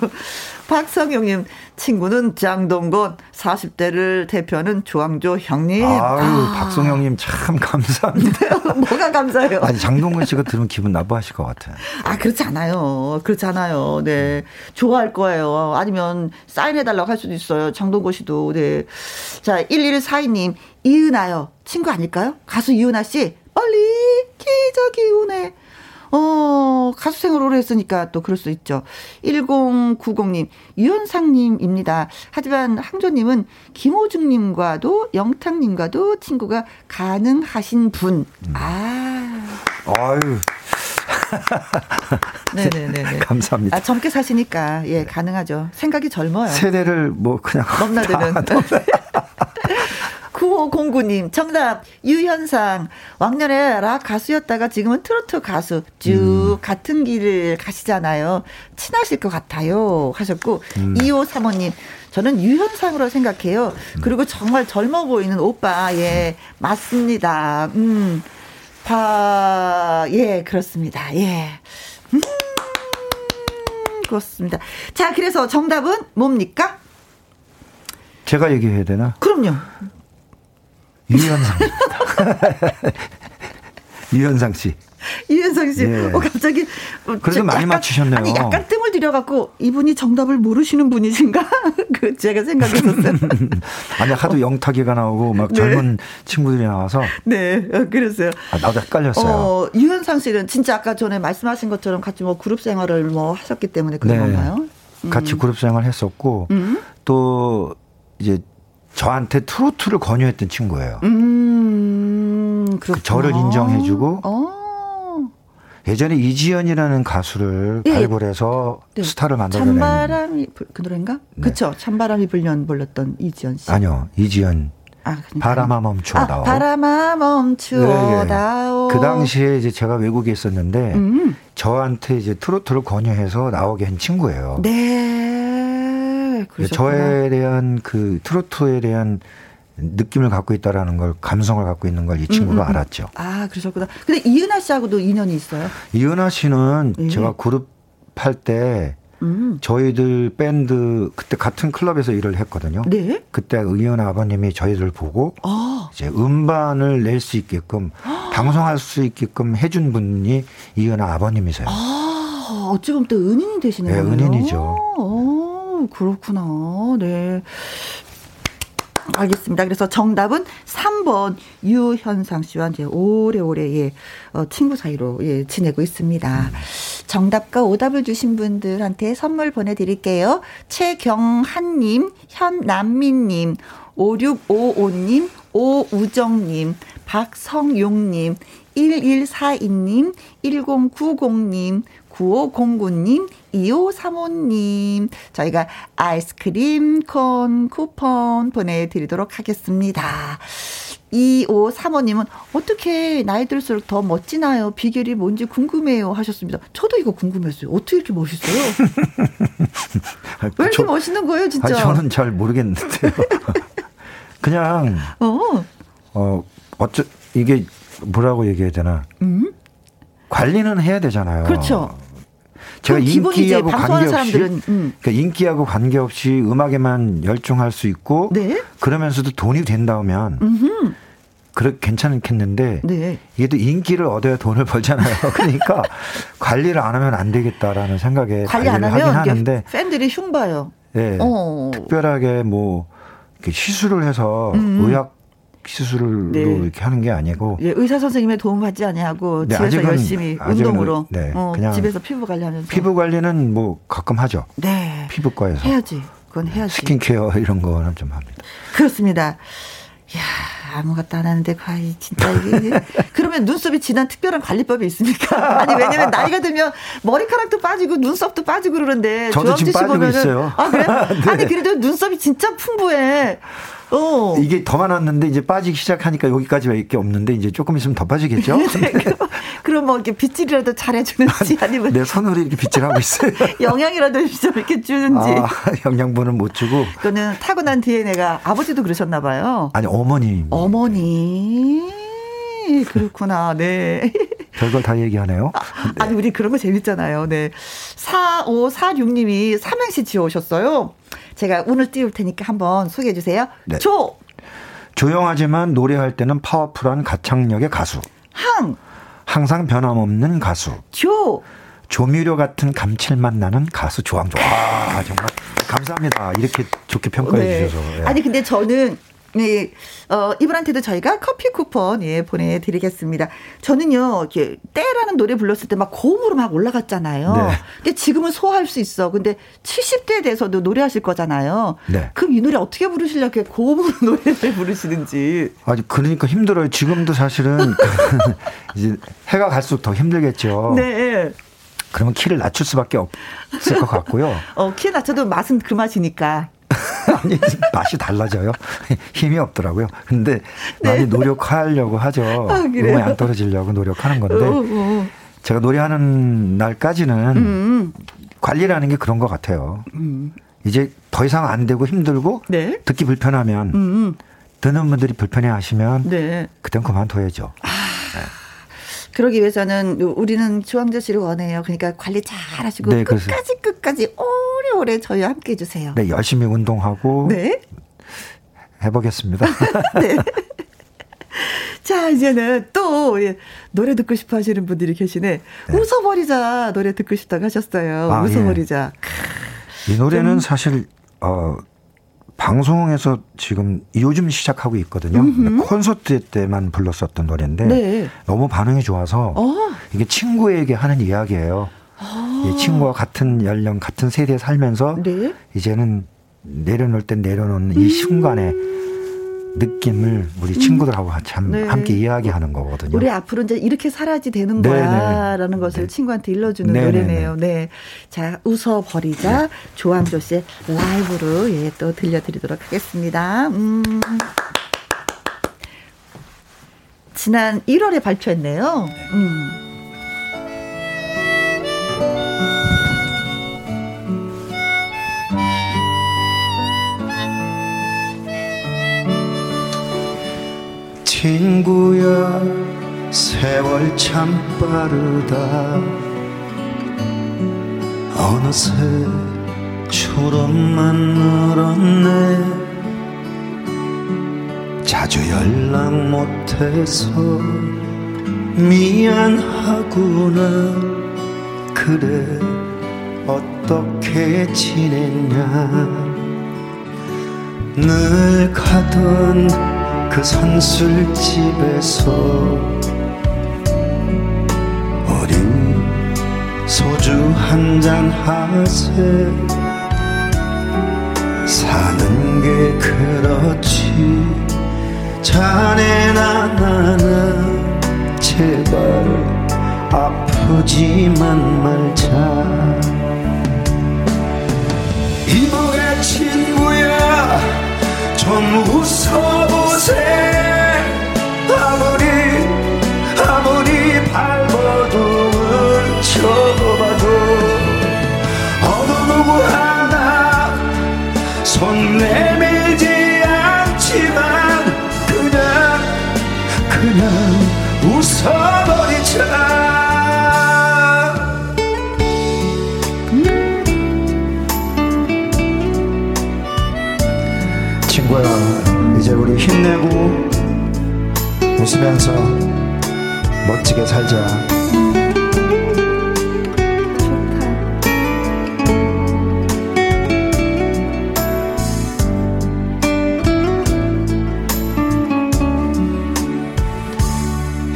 Speaker 1: 박성용님, 친구는 장동건, 40대를 대표하는 조항조 형님.
Speaker 4: 아유, 아. 박성용님 참 감사합니다.
Speaker 1: 뭐가 감사해요?
Speaker 4: 아니, 장동건 씨가 들으면 기분 나빠하실 것 같아요.
Speaker 1: 아, 그렇지 않아요. 그렇지 않아요. 네. 좋아할 거예요. 아니면 사인해달라고 할 수도 있어요. 장동건 씨도. 네. 자, 1142님, 이은아요. 친구 아닐까요? 가수 이은아 씨. 빨리 기저귀 우네. 어, 가수 생활 오래 했으니까 또 그럴 수 있죠. 1090님, 유현상님입니다. 하지만 항조님은 김호중님과도 영탁님과도 친구가 가능하신 분. 음. 아.
Speaker 4: 아유.
Speaker 1: 네네네.
Speaker 4: 감사합니다.
Speaker 1: 아, 젊게 사시니까, 예, 가능하죠. 생각이 젊어요.
Speaker 4: 세대를 뭐, 그냥.
Speaker 1: 넘나드는. 9509님, 정답, 유현상. 왕년에 락 가수였다가 지금은 트로트 가수. 쭉 음. 같은 길을 가시잖아요. 친하실 것 같아요. 하셨고, 음. 2535님, 저는 유현상으로 생각해요. 음. 그리고 정말 젊어 보이는 오빠, 예, 맞습니다. 음, 바, 예, 그렇습니다. 예. 음, 그렇습니다. 자, 그래서 정답은 뭡니까?
Speaker 4: 제가 얘기해야 되나?
Speaker 1: 그럼요.
Speaker 4: 유현상입니다. 유현상 씨.
Speaker 1: 유현상 씨. 예. 어, 갑자기.
Speaker 4: 어, 그래도 많이 약간, 맞추셨네요.
Speaker 1: 아니, 약간 뜸을 들여갖고 이분이 정답을 모르시는 분이신가? 그 제가 생각했었어요.
Speaker 4: 아니, 하도 영탁이가 나오고 막 네. 젊은 친구들이 나와서.
Speaker 1: 네, 어, 그랬어요.
Speaker 4: 아, 나도 헷갈렸어요. 어,
Speaker 1: 유현상 씨는 진짜 아까 전에 말씀하신 것처럼 같이 뭐 그룹 생활을 뭐 하셨기 때문에 그런 네. 건가요?
Speaker 4: 음. 같이 그룹 생활 했었고, 음. 또 이제 저한테 트로트를 권유했던 친구예요. 음, 그 저를 인정해주고 어. 예전에 이지연이라는 가수를 예. 발굴해서 네. 스타를 만들어낸
Speaker 1: 찬바람이 그 노래인가? 네. 그쵸 찬바람이 불면 불렀던 이지연 씨.
Speaker 4: 아니요 이지연. 아, 바람아 멈추어다오.
Speaker 1: 아, 바람아 멈추어다오.
Speaker 4: 네, 그 당시에 이제 제가 외국에 있었는데 음. 저한테 이제 트로트를 권유해서 나오게 한 친구예요.
Speaker 1: 네.
Speaker 4: 그러셨구나. 저에 대한 그 트로트에 대한 느낌을 갖고 있다라는 걸 감성을 갖고 있는 걸 이 친구가 음, 음, 음, 알았죠.
Speaker 1: 아 그러셨구나. 근데 이은하 씨하고도 인연이 있어요?
Speaker 4: 이은하 씨는 예. 제가 그룹 할 때 음. 저희들 밴드 그때 같은 클럽에서 일을 했거든요.
Speaker 1: 네.
Speaker 4: 그때 의연 아버님이 저희들 보고 아. 이제 음반을 낼 수 있게끔 아. 방송할 수 있게끔 해준 분이 이은하 아버님이세요.
Speaker 1: 아, 어찌 보면 또 은인이 되시네요.
Speaker 4: 네, 은인이죠.
Speaker 1: 오. 그렇구나. 네. 알겠습니다. 그래서 정답은 3번 유현상 씨와 이제 오래오래 예, 어, 친구 사이로 예, 지내고 있습니다. 정답과 오답을 주신 분들한테 선물 보내드릴게요. 최경한님, 현남민님, 5655님, 오우정님, 박성용님, 1142님, 1090님, 9509님, 2535님, 저희가 아이스크림 콘 쿠폰 보내드리도록 하겠습니다. 2535님은 어떻게 나이 들수록 더 멋지나요? 비결이 뭔지 궁금해요. 하셨습니다. 저도 이거 궁금했어요. 어떻게 이렇게 멋있어요? 왜 이렇게 저, 멋있는 거예요, 진짜? 아니,
Speaker 4: 저는 잘 모르겠는데요. 그냥, 어, 어, 어쩌, 이게 뭐라고 얘기해야 되나. 음? 관리는 해야 되잖아요.
Speaker 1: 그렇죠.
Speaker 4: 제가 인기하고 관계없이 음. 그러니까 인기하고 관계없이 음악에만 열중할 수 있고 네? 그러면서도 돈이 된다면 음흠. 그래 괜찮겠는데 네. 이게 또 인기를 얻어야 돈을 벌잖아요. 그러니까 관리를 안 하면 안 되겠다라는 생각에 관리 안 하면 하는데
Speaker 1: 팬들이 흉봐요.
Speaker 4: 네, 어. 특별하게 뭐 시술을 해서 음. 의학 시술로 네. 이렇게 하는 게 아니고
Speaker 1: 예, 의사 선생님의 도움 받지 아니하고 네, 집에서 열심히 운동으로 네, 어, 그냥 집에서 피부 관리하면서
Speaker 4: 피부 관리는 뭐 가끔 하죠.
Speaker 1: 네.
Speaker 4: 피부과에서
Speaker 1: 해야지. 그건 해야지.
Speaker 4: 스킨케어 이런 거는 좀 합니다.
Speaker 1: 그렇습니다. 야 아무것도 안 하는데 과연 진짜 이게 그러면 눈썹이 진한 특별한 관리법이 있습니까? 아니 왜냐면 나이가 들면 머리카락도 빠지고 눈썹도 빠지고 그러는데
Speaker 4: 저도 지금 빠지고 보면은, 있어요.
Speaker 1: 아 그래? 네. 아니 그래도 눈썹이 진짜 풍부해.
Speaker 4: 어. 이게 더 많았는데 이제 빠지기 시작하니까 여기까지밖에 없는데 이제 조금 있으면 더 빠지겠죠?
Speaker 1: 네, 그럼 뭐 이렇게 빗질이라도 잘해주는지 아니면
Speaker 4: 내 손으로 이렇게 빗질하고 있어요.
Speaker 1: 영양이라도 좀 이렇게 주는지. 아,
Speaker 4: 영양분은 못 주고.
Speaker 1: 그거는 타고난 DNA가 아버지도 그러셨나 봐요.
Speaker 4: 아니 어머니.
Speaker 1: 어머니. 그렇구나. 네.
Speaker 4: 별걸 다 얘기하네요.
Speaker 1: 아, 니 우리 그런 거 재밌잖아요. 네. 4546님이 삼행시 지어오셨어요. 제가 운을 띄울 테니까 한번 소개해 주세요. 네. 조.
Speaker 4: 조용하지만 노래할 때는 파워풀한 가창력의 가수.
Speaker 1: 항.
Speaker 4: 항상 변함없는 가수.
Speaker 1: 조.
Speaker 4: 조미료 같은 감칠맛 나는 가수 조항조. 와, 정말 감사합니다. 이렇게 좋게 평가해 네. 주셔서.
Speaker 1: 예. 아니, 근데 저는 네, 어, 이분한테도 저희가 커피 쿠폰, 예, 보내드리겠습니다. 저는요, 이렇게, 때라는 노래 불렀을 때 막 고음으로 막 올라갔잖아요. 네. 근데 지금은 소화할 수 있어. 근데 70대에 대해서도 노래하실 거잖아요. 네. 그럼 이 노래 어떻게 부르시려고 고음으로 노래를 부르시는지.
Speaker 4: 아니, 그러니까 힘들어요. 지금도 사실은, 이제 해가 갈수록 더 힘들겠죠.
Speaker 1: 네.
Speaker 4: 그러면 키를 낮출 수밖에 없을 것 같고요.
Speaker 1: 어, 키 낮춰도 맛은 그 맛이니까.
Speaker 4: 아니, 맛이 달라져요. 힘이 없더라고요. 근데 네. 많이 노력하려고 하죠. 아, 음이 안 떨어지려고 노력하는 건데. 오, 어, 오. 어. 제가 노래하는 날까지는 음. 관리라는 게 그런 것 같아요. 음. 이제 더 이상 안 되고 힘들고 네? 듣기 불편하면 음. 듣는 분들이 불편해 하시면 네. 그땐 그만둬야죠. 아. 네.
Speaker 1: 그러기 위해서는 우리는 조항조 씨를 원해요. 그러니까 관리 잘 하시고 네, 끝까지 끝까지 오래오래 저희와 함께 해주세요.
Speaker 4: 네, 열심히 운동하고 네. 해보겠습니다. 네.
Speaker 1: 자, 이제는 또 노래 듣고 싶어 하시는 분들이 계시네. 네. 웃어버리자 노래 듣고 싶다고 하셨어요. 아, 웃어버리자.
Speaker 4: 예. 이 노래는 좀. 사실 어 방송에서 지금 요즘 시작하고 있거든요. 콘서트 때만 불렀었던 노래인데 네. 너무 반응이 좋아서 어. 이게 친구에게 하는 이야기예요. 어. 친구와 같은 연령, 같은 세대에 살면서 네. 이제는 내려놓을 땐 내려놓는 이 음. 순간에 느낌을 우리 친구들하고 참 네. 함께 이야기하는 거거든요.
Speaker 1: 우리 앞으로 이제 이렇게 살아야지 되는 네, 네, 네. 거야라는 것을 네. 친구한테 일러주는 네, 노래네요. 네. 자, 웃어 버리자. 조항조 씨의 라이브로 예, 또 들려드리도록 하겠습니다. 음. 지난 1월에 발표했네요. 음.
Speaker 5: 친구야 세월 참 빠르다. 어느새 추름만 늘었네. 자주 연락 못해서 미안하구나. 그래 어떻게 지냈냐. 늘 가던 그 선술집에서 어린 소주 한 잔 하세. 사는 게 그렇지. 자네나 나는 제발 아프지만 말자. 이보게 친구야 좀 웃어보세. 아무리 아무리 발버둥을 쳐봐도 어느 누구 하나 손내 웃으면서 멋지게 살자.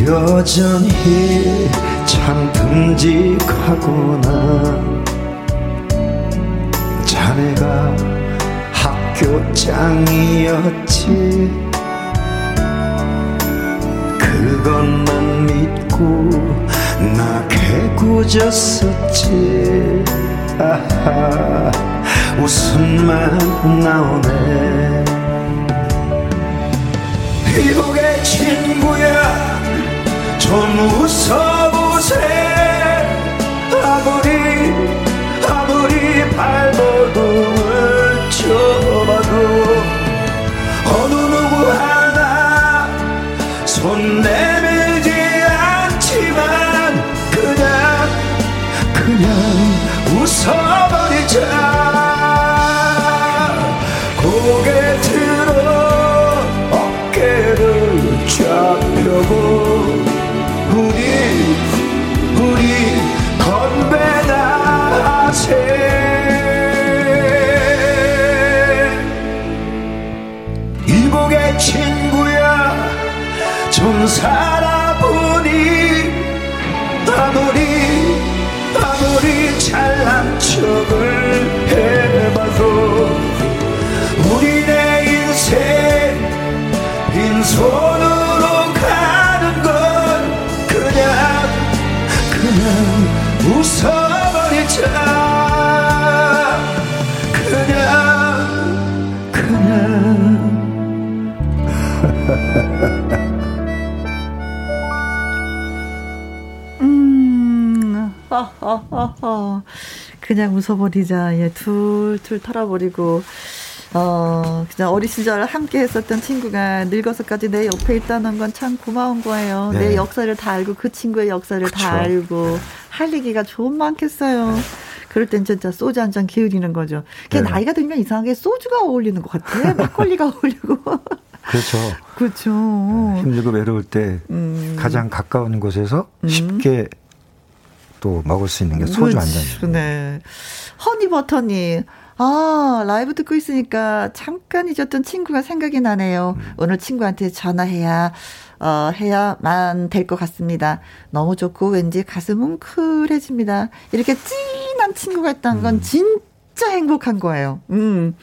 Speaker 5: 여전히 참 듬직하구나. 자네가 학교장이었지 그것만 믿고 나 개구졌었지. 아하 웃음만 나오네. 이보게 친구야 좀 웃어보세. 아무리 아무리 발버둥을 쳐봐도 어느 누구 하나 손내 웃어버리자. 고개 들어 어깨를 쫙 펴고. 우리 우리 건배나 하세. 이보게 친구야 좀 살아 척을 해봐도 우리네 인생 빈손으로 가는 건 그냥 그냥 웃어버리자 그냥 그냥
Speaker 1: 음, 허허허허. 그냥 웃어버리자. 예, 툴툴 털어버리고. 어, 그냥 어린 시절 함께 했었던 친구가 늙어서까지 내 옆에 있다는 건 참 고마운 거예요.
Speaker 4: 네.
Speaker 1: 내 역사를 다 알고 그 친구의 역사를
Speaker 4: 그쵸.
Speaker 1: 다 알고 할 얘기가 좀 많겠어요. 그럴 땐 진짜 소주 한 잔 기울이는 거죠. 그게
Speaker 4: 네.
Speaker 1: 나이가 들면 이상하게 소주가 어울리는 것 같아. 막걸리가 어울리고.
Speaker 4: 그렇죠.
Speaker 1: 그렇죠.
Speaker 4: 힘들고 외로울 때
Speaker 1: 음.
Speaker 4: 가장 가까운 곳에서
Speaker 1: 음.
Speaker 4: 쉽게 또 먹을 수 있는 게 소주 한.
Speaker 1: 그렇죠. 네. 허니버터님. 아, 라이브 듣고 있으니까 잠깐 잊었던 친구가 생각이 나네요.
Speaker 4: 음.
Speaker 1: 오늘 친구한테 전화해야, 어, 해야만 될 것 같습니다. 너무 좋고 왠지 가슴 뭉클해집니다. 이렇게 찐한 친구가 있다는
Speaker 4: 음.
Speaker 1: 건 진짜 행복한 거예요. 음.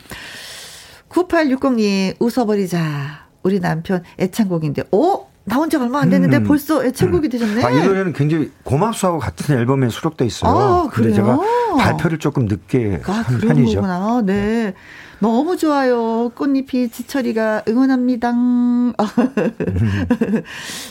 Speaker 1: 9860님, 웃어버리자. 우리 남편 애창곡인데, 어? 나온 지 얼마 안 됐는데
Speaker 4: 음.
Speaker 1: 벌써 애창곡이 되셨네.
Speaker 4: 아, 이 노래는 굉장히 고맙소하고 같은 앨범에 수록돼 있어요.
Speaker 1: 아,
Speaker 4: 근데
Speaker 1: 그래요?
Speaker 4: 제가 발표를 조금 늦게
Speaker 1: 아,
Speaker 4: 한 편이죠.
Speaker 1: 거구나. 네. 너무 좋아요. 꽃잎이 지철이가 응원합니다.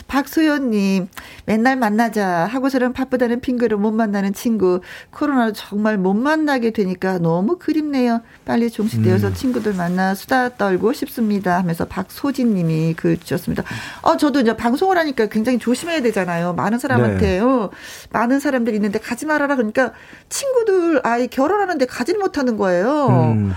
Speaker 1: 박소연님, 맨날 만나자. 하고서는 바쁘다는 핑계로 못 만나는 친구. 코로나로 정말 못 만나게 되니까 너무 그립네요. 빨리 종식되어서
Speaker 4: 음.
Speaker 1: 친구들 만나 수다 떨고 싶습니다. 하면서 박소진 님이 글 주셨습니다. 어, 저도 이제 방송을 하니까 굉장히 조심해야 되잖아요. 많은 사람한테,
Speaker 4: 네.
Speaker 1: 어, 많은 사람들이 있는데 가지 말아라. 그러니까 친구들 아이 결혼하는데 가지를 못하는 거예요.
Speaker 4: 음,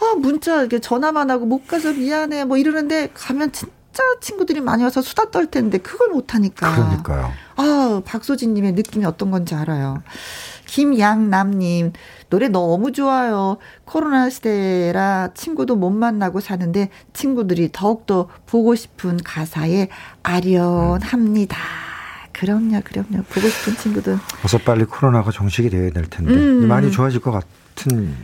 Speaker 1: 아, 문자, 이렇게 전화만 하고 못 가서 미안해. 뭐 이러는데 가면 진짜 친구들이 많이 와서 수다 떨 텐데 그걸 못 하니까.
Speaker 4: 그러니까요.
Speaker 1: 아, 박소진 님의 느낌이 어떤 건지 알아요. 김양남님, 노래 너무 좋아요. 코로나 시대라 친구도 못 만나고 사는데 친구들이 더욱더 보고 싶은 가사에 아련합니다. 그럼요, 그럼요. 보고 싶은 친구들.
Speaker 4: 어서 빨리 코로나가 종식이 되어야 될 텐데 음. 많이 좋아질 것 같은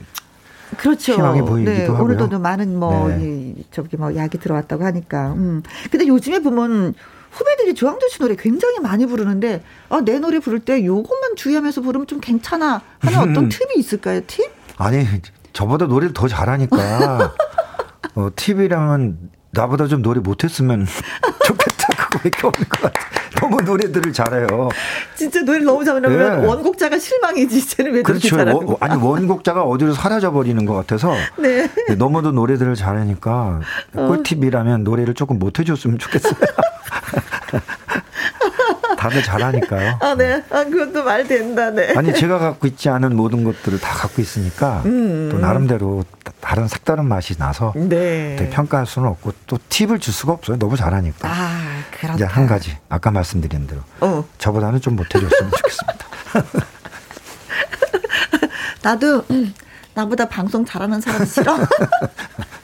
Speaker 4: 그렇죠. 희망이 보이기도 네, 하고요.
Speaker 1: 오늘도 많은 뭐 네. 저기 뭐 약이 들어왔다고 하니까. 음. 근데 요즘에 보면 후배들이 조항조 씨 노래 굉장히 많이 부르는데 아, 내 노래 부를 때 요것만 주의하면서 부르면 좀 괜찮아 하는 음. 어떤 팁이 있을까요? 팁?
Speaker 4: 아니 저보다 노래를 더 잘하니까 어, 팁이랑은 나보다 좀 노래 못했으면 좋겠다 그거밖에 없는 것 같아. 너무 노래들을 잘해요.
Speaker 1: 진짜 노래 너무 잘하면 네. 원곡자가 실망이지. 쟤는 왜 그렇죠. 그렇게 잘하는 원,
Speaker 4: 아니 원곡자가 어디로 사라져 버리는 것 같아서 네. 네, 너무도 노래들을 잘하니까 어. 꿀팁이라면 노래를 조금 못 해줬으면 좋겠어요. 다들 잘하니까요.
Speaker 1: 아, 네. 아, 그것도 말 된다, 네.
Speaker 4: 아니, 제가 갖고 있지 않은 모든 것들을 다 갖고 있으니까 음. 또 나름대로 다른 색다른 맛이 나서 네. 평가할 수는 없고 또 팁을 줄 수가 없어요. 너무 잘하니까. 아, 그렇다. 이제 한 가지 아까 말씀드린 대로 어. 저보다는 좀 못해줬으면 좋겠습니다.
Speaker 1: 나도 음, 나보다 방송 잘하는 사람 싫어.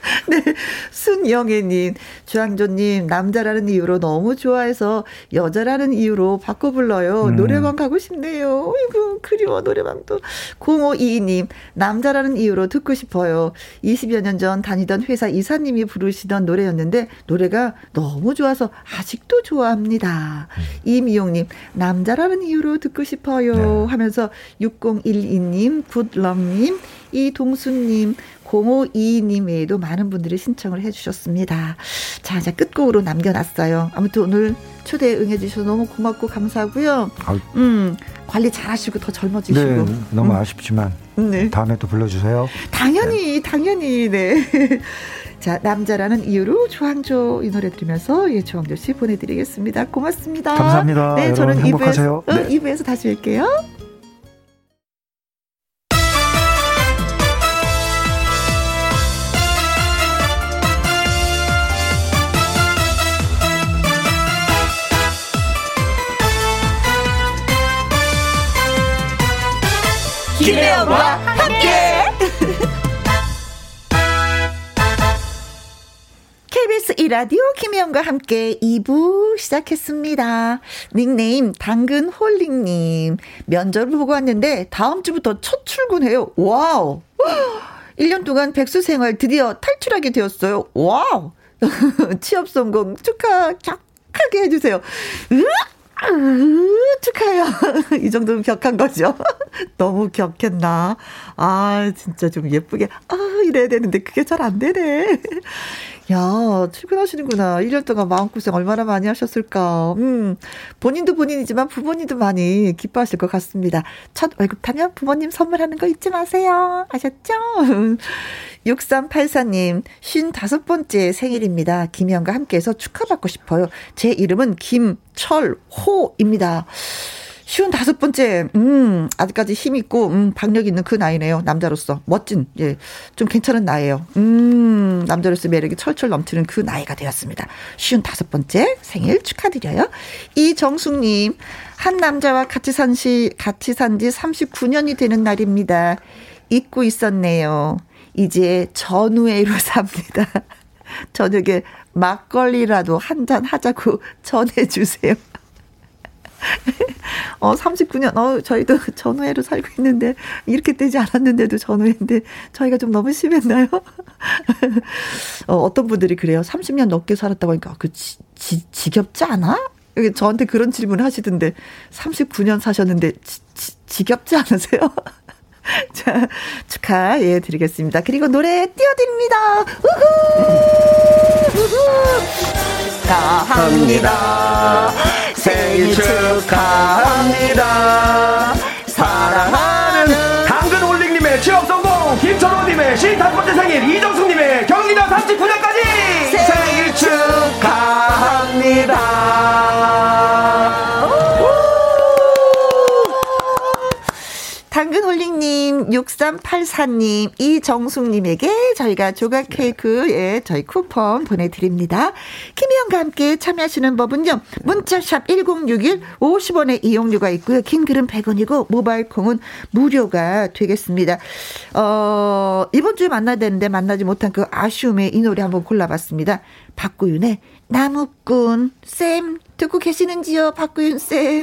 Speaker 1: 네. 순영애님, 주항조님, 남자라는 이유로 너무 좋아해서 여자라는 이유로 바꿔 불러요. 음. 노래방 가고 싶네요. 어이구, 그리워, 노래방도. 0522님, 남자라는 이유로 듣고 싶어요. 20여 년 전 다니던 회사 이사님이 부르시던 노래였는데, 노래가 너무 좋아서 아직도 좋아합니다. 음. 이미용님, 남자라는 이유로 듣고 싶어요. 네. 하면서 6012님, 굿럭님, 이동수님, 0522님 외에도 많은 분들이 신청을 해주셨습니다. 자, 이제 끝곡으로 남겨놨어요. 아무튼 오늘 초대 응해주셔서 너무 고맙고 감사하고요. 음, 관리 잘 하시고 더 젊어지시고. 네,
Speaker 4: 너무 음. 아쉽지만. 네. 다음에 또 불러주세요.
Speaker 1: 당연히, 네. 당연히, 네. 자, 남자라는 이유로 조항조 이 노래 들으면서 예, 조항조 씨 보내드리겠습니다. 고맙습니다.
Speaker 4: 감사합니다. 네, 저는 행복하세요.
Speaker 1: 2부에서, 어, 네. 2부에서 다시 뵐게요. 김혜영과 함께. KBS 2라디오 김혜영과 함께 2부 시작했습니다. 닉네임 당근홀링님 면접을 보고 왔는데 다음 주부터 첫 출근해요. 와우. 1년 동안 백수 생활 드디어 탈출하게 되었어요. 와우. 취업 성공 축하 격하게 해주세요. 으악! 축하해요. 이 정도면 격한 거죠. 너무 격했나. 아, 진짜 좀 예쁘게, 아, 이래야 되는데 그게 잘 안 되네. 야, 출근하시는구나. 1년 동안 마음고생 얼마나 많이 하셨을까. 음, 본인도 본인이지만 부모님도 많이 기뻐하실 것 같습니다. 첫 월급 타면 부모님 선물하는 거 잊지 마세요. 아셨죠? 6384님, 55번째 생일입니다. 김희영과 함께해서 축하받고 싶어요. 제 이름은 김철호입니다. 쉬운 다섯 번째, 음, 아직까지 힘 있고, 음, 박력 있는 그 나이네요. 남자로서. 멋진, 예, 좀 괜찮은 나이에요. 음, 남자로서 매력이 철철 넘치는 그 나이가 되었습니다. 쉬운 다섯 번째 생일 축하드려요. 이정숙님, 한 남자와 같이 산 시, 같이 산 지 39년이 되는 날입니다. 잊고 있었네요. 이제 전우회로 삽니다. 저녁에 막걸리라도 한 잔 하자고 전해주세요. 어, 39년, 어, 저희도 전후회로 살고 있는데, 이렇게 되지 않았는데도 전후회인데, 저희가 좀 너무 심했나요? 어, 어떤 분들이 그래요. 30년 넘게 살았다고 하니까, 그, 지, 지, 지겹지 않아? 저한테 그런 질문 하시던데, 39년 사셨는데, 지, 지, 지겹지 않으세요? 자, 축하, 예, 드리겠습니다. 그리고 노래 띄워드립니다. 우후! 우후! 축하합니다. 생일 축하합니다. 사랑하는
Speaker 5: 당근 올릭님의 취업 성공, 김철호님의 55번째 생일, 이정숙님의 경기도 39년까지 생일 축하합니다.
Speaker 1: 홀릭님 6384님, 이정숙님에게 저희가 조각 케이크, 예, 저희 쿠폰 보내드립니다. 김희영과 함께 참여하시는 법은요, 문자샵 1061 50원의 이용료가 있고요. 긴 글은 100원이고, 모바일 콩은 무료가 되겠습니다. 어, 이번 주에 만나야 되는데 만나지 못한 그 아쉬움에 이 노래 한번 골라봤습니다. 박구윤의 나무꾼, 쌤, 듣고 계시는지요, 박구윤 쌤.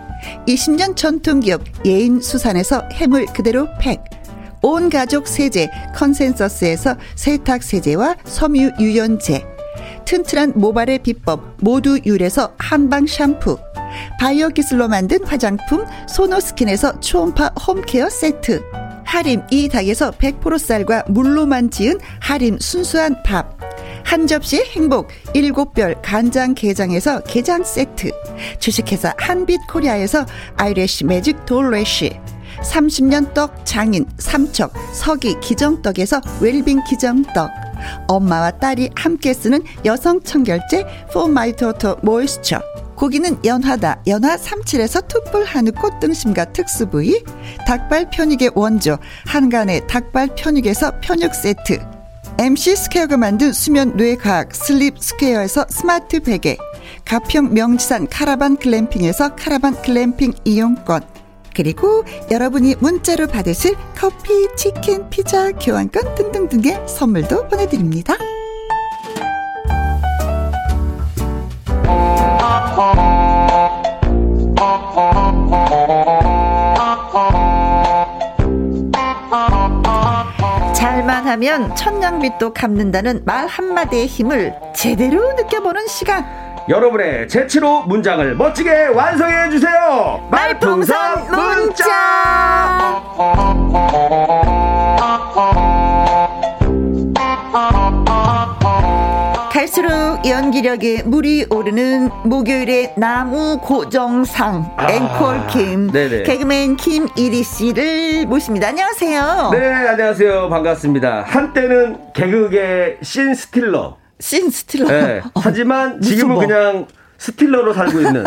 Speaker 1: 20년 전통기업 예인수산에서 해물 그대로 팩. 온 가족 세제 컨센서스에서 세탁 세제와 섬유 유연제. 튼튼한 모발의 비법 모두 유래서 한방 샴푸. 바이오 기술로 만든 화장품 소노스킨에서 초음파 홈케어 세트. 하림e닭에서 100% 쌀과 물로만 지은 하림 순수한 밥 한 접시 행복 일곱 별 간장 게장에서 게장 세트. 주식회사 한빛코리아에서 eyelash 매직 돌래쉬. 30년 떡 장인 삼척 서기 기정떡에서 웰빙 기정떡. 엄마와 딸이 함께 쓰는 여성 청결제 포마이토토 모이스처 고기는 연하다 연하 37에서 툭불 한우 꽃등심과 특수부위. 닭발 편육의 원조 한간의 닭발 편육에서 편육 세트 MC 스퀘어가 만든 수면 뇌과학 슬립 스퀘어에서 스마트 베개 가평 명지산 카라반 글램핑에서 카라반 글램핑 이용권 그리고 여러분이 문자로 받으실 커피, 치킨, 피자, 교환권 등등등의 선물도 보내드립니다. 하면 천냥빚도 갚는다는 말 한마디의 힘을 제대로 느껴보는 시간.
Speaker 3: 여러분의 재치로 문장을 멋지게 완성해 주세요.
Speaker 1: 말풍선 문자. 갈수록 연기력에 물이 오르는 목요일의 나무 고정상
Speaker 3: 아,
Speaker 1: 앵콜킴
Speaker 3: 네네.
Speaker 1: 개그맨 김이리 씨를 모십니다. 안녕하세요.
Speaker 3: 네, 안녕하세요. 반갑습니다. 한때는 개그계 신 스틸러.
Speaker 1: scene stealer.
Speaker 3: 네, 하지만
Speaker 1: 무슨
Speaker 3: 지금은
Speaker 1: 뭐.
Speaker 3: 그냥 stealer로 살고 있는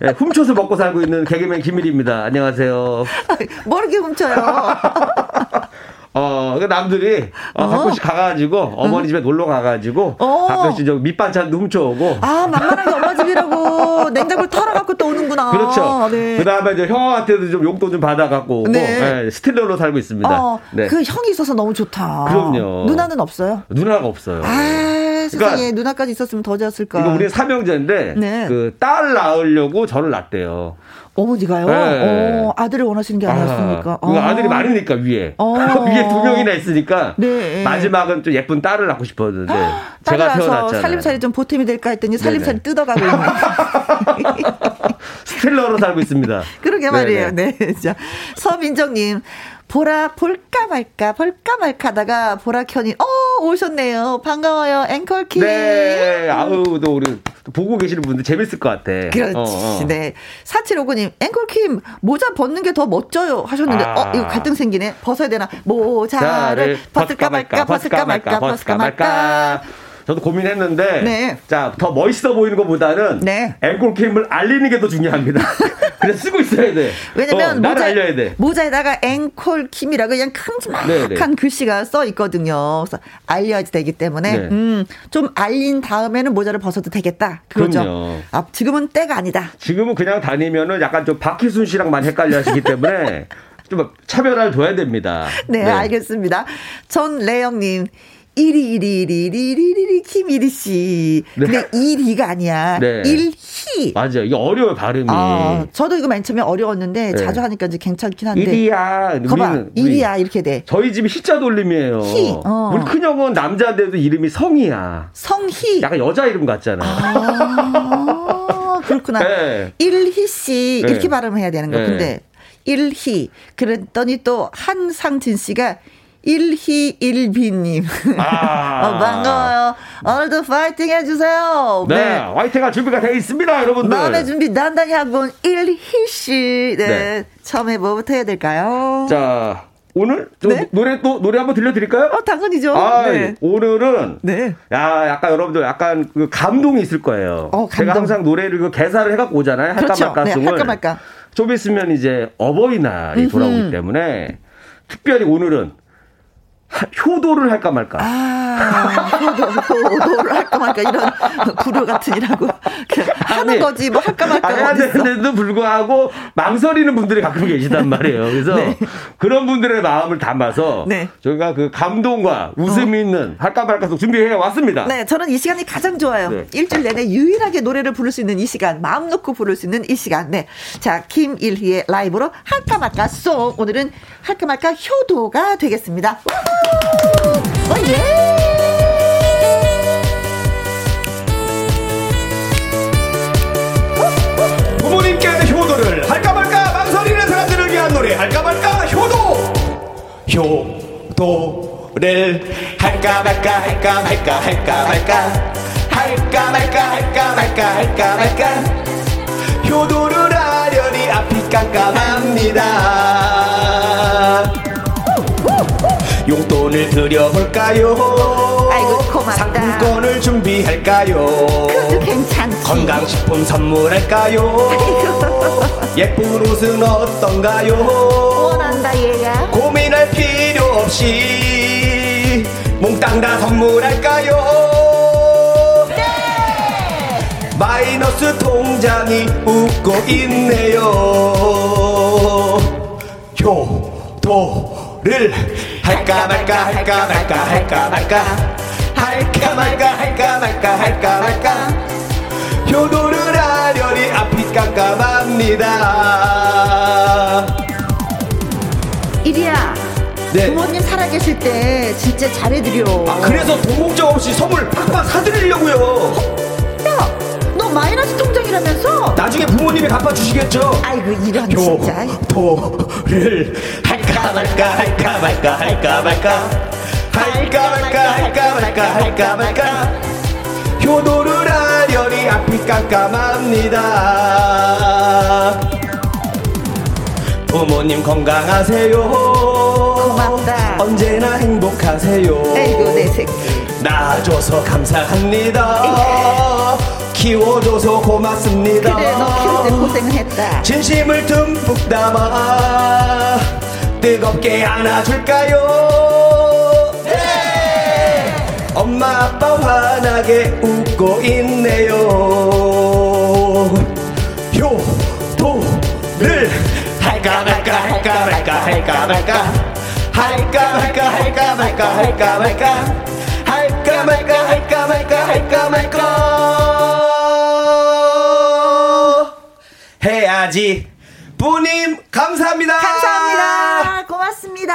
Speaker 3: 네, 훔쳐서 먹고 살고 있는 개그맨 김일입니다. 안녕하세요.
Speaker 1: 뭐 이렇게 훔쳐요?
Speaker 3: 어, 그 남들이 어,
Speaker 1: 어.
Speaker 3: 가끔씩 가가지고 어머니 집에 놀러 가가지고
Speaker 1: 어.
Speaker 3: 가끔씩 저 밑반찬도 훔쳐오고
Speaker 1: 아 만만하게 엄마 집이라고 냉장고를 털어갖고 또 오는구나.
Speaker 3: 그렇죠.
Speaker 1: 네.
Speaker 3: 그 다음에 이제 형한테도 좀 용돈 좀 받아갖고 오고
Speaker 1: 네.
Speaker 3: 네, stealer로 살고 있습니다.
Speaker 1: 어,
Speaker 3: 네.
Speaker 1: 그 형이 있어서 너무 좋다.
Speaker 3: 그럼요.
Speaker 1: 누나는 없어요.
Speaker 3: 누나가 없어요.
Speaker 1: 아, 세상에
Speaker 3: 그러니까
Speaker 1: 누나까지 있었으면 더 좋았을까.
Speaker 3: 이거 우리 삼형제인데
Speaker 1: 네.
Speaker 3: 그딸 낳으려고 저를 낳대요.
Speaker 1: 어머니가요?
Speaker 3: 네.
Speaker 1: 어, 아들을 원하시는 게 아니었습니까?
Speaker 3: 아, 그 아들이 많으니까 위에
Speaker 1: 어.
Speaker 3: 위에 두 명이나 있으니까
Speaker 1: 네.
Speaker 3: 마지막은 좀 예쁜 딸을 낳고 싶었는데 제가
Speaker 1: 딸이라서
Speaker 3: 태어났잖아요.
Speaker 1: 살림살이 좀 보탬이 될까 했더니 살림살이
Speaker 3: 네네.
Speaker 1: 뜯어가고 있네.
Speaker 3: 스텔러로 살고 있습니다.
Speaker 1: 그러게
Speaker 3: 네네.
Speaker 1: 말이에요. 네. 자, 서민정님. 보라 볼까 말까 볼까 말까 하다가 보라 켜니 어 오셨네요 반가워요 앵콜키
Speaker 3: 네, 아우 또 우리 또 보고 계시는 분들 재밌을 것 같아.
Speaker 1: 그렇지.
Speaker 3: 어, 어.
Speaker 1: 네. 4759님, 앵콜킴, 모자 벗는 게 더 멋져요. 하셨는데,
Speaker 3: 아.
Speaker 1: 어, 이거 갈등 생기네. 벗어야 되나? 모자를 벗을까 말까, 벗을까 말까, 벗을까 말까.
Speaker 3: 저도 고민했는데,
Speaker 1: 네.
Speaker 3: 자, 더 멋있어 보이는 것보다는
Speaker 1: 네.
Speaker 3: 앵콜킴을 알리는 게 더 중요합니다. 그래서 쓰고 있어야 돼.
Speaker 1: 왜냐면
Speaker 3: 어,
Speaker 1: 모자,
Speaker 3: 알려야 돼.
Speaker 1: 모자에다가 앵콜킴이라고 그냥 큼지막한
Speaker 3: 네,
Speaker 1: 글씨가 써 있거든요. 그래서 알려야 되기 때문에,
Speaker 3: 네.
Speaker 1: 음, 좀 알린 다음에는 모자를 벗어도 되겠다.
Speaker 3: 그럼요.
Speaker 1: 아, 지금은 때가 아니다.
Speaker 3: 지금은 그냥 다니면은 약간 좀 박희순 씨랑만 헷갈려 하시기 때문에
Speaker 5: 좀 차별화를 둬야 됩니다.
Speaker 1: 네, 네. 알겠습니다. 전래영님. 이리 이리 이리 이리 이리 이리 김이리 씨. 네. 근데 이리가 아니야. 네. 일희.
Speaker 5: 맞아요. 이게 어려워 발음이.
Speaker 1: 아, 저도 이거 맨 처음에 어려웠는데 네. 자주 하니까 이제 괜찮긴 한데.
Speaker 5: 이리야.
Speaker 1: 거봐. 이리야 이렇게 돼.
Speaker 5: 저희 집이 희자 돌림이에요. 희. 어. 우리 큰형은 남자인데도 이름이 성이야.
Speaker 1: 성희.
Speaker 5: 약간 여자 이름 같잖아.
Speaker 1: 아, 그렇구나. 네. 일희 씨 이렇게 네. 발음해야 되는 거. 근데 일희. 그랬더니 또 한상진 씨가 일희일비님. 아. 어, 반가워요. 오늘도 파이팅 해주세요.
Speaker 5: 네. 네. 화이팅할 준비가 되어 있습니다, 여러분들.
Speaker 1: 마음의 준비 단단히 하고 온 일희씨. 네. 네. 처음에 뭐부터 해야 될까요?
Speaker 5: 자. 오늘 네? 노래 또 노래 한번 들려드릴까요?
Speaker 1: 어 당근이죠.
Speaker 5: 아, 네. 오늘은 네. 야 약간 여러분들 약간 그 감동이 있을 거예요. 어, 감동. 제가 항상 노래를 그 개사를 해갖고 오잖아요. 할까 그렇죠. 말까 네, 할까 말까. 좀 있으면 이제 어버이날이 돌아오기 때문에 특별히 오늘은 효도를 할까 말까.
Speaker 1: 아, 효도, 효도를 할까 말까 이런 불효 같은 이라고 하는 아니, 거지 뭐 할까 말까.
Speaker 5: 해야 되는데도 불구하고 망설이는 분들이 가끔 계시단 말이에요. 그래서 네. 그런 분들의 마음을 담아서 네. 저희가 그 감동과 웃음이 어. 있는 할까 말까 속 준비해 왔습니다.
Speaker 1: 네, 저는 이 시간이 가장 좋아요. 네. 일주일 내내 유일하게 노래를 부를 수 있는 이 시간, 마음 놓고 부를 수 있는 이 시간. 네, 자 김일희의 라이브로 할까 말까 송 오늘은 할까 말까 효도가 되겠습니다. 어, 예!
Speaker 3: 부모님께 효도를 할까 말까 망설이는 사람들을 위한 노래 할까 말까 효도! 효도를 할까 말까 할까 말까 할까 말까 할까 말까 할까 말까 할까 말까 효도를 하려니 앞이 깜깜합니다 용돈을 드려볼까요?
Speaker 1: 아이고 고맙다.
Speaker 3: 상품권을 준비할까요?
Speaker 1: 그것도 괜찮지.
Speaker 3: 건강식품 선물할까요? 예쁜 옷은 어떤가요?
Speaker 1: 원한다 얘야.
Speaker 3: 고민할 필요 없이 몽땅 다 선물할까요? 네! 마이너스 통장이 웃고 있네요. 효도를 할까 말까 할까 말까 할까 말까. 할까 말까 할까 말까 할까 말까. 효도를 하려니 앞이 깜깜합니다.
Speaker 1: 이리야 네. 부모님 살아계실 때 진짜 잘해드려.
Speaker 3: 아 그래서 돈 걱정 없이 선물 팍팍 사드리려고요.
Speaker 1: 야 마이너스 통장 이라면서?
Speaker 3: 나중에 부모님이 갚아주시겠죠?
Speaker 1: 아이고 이런 진짜.
Speaker 3: 교도를 할까 말까 할까 말까 할까 말까. 할까 말까 할까 말까 할까 말까. 효도를 하려니 앞이 깜깜합니다. 부모님 건강하세요.
Speaker 1: 고맙다.
Speaker 3: 언제나 행복하세요.
Speaker 1: 아이고 내 새끼.
Speaker 3: 낳아줘서 감사합니다 키워줘서 고맙습니다.
Speaker 1: 그래, 너 키울 때 고생했다.
Speaker 3: 진심을 듬뿍 담아 뜨겁게 안아줄까요? 네! 엄마 아빠 환하게 웃고 있네요. 효도를 할까 말까 할까 말까 할까 말까 할까 말까 할까 말까 할까 말까 할까 말까 할까 말까 할까 말까 해야지. 부님 감사합니다.
Speaker 1: 감사합니다. 고맙습니다.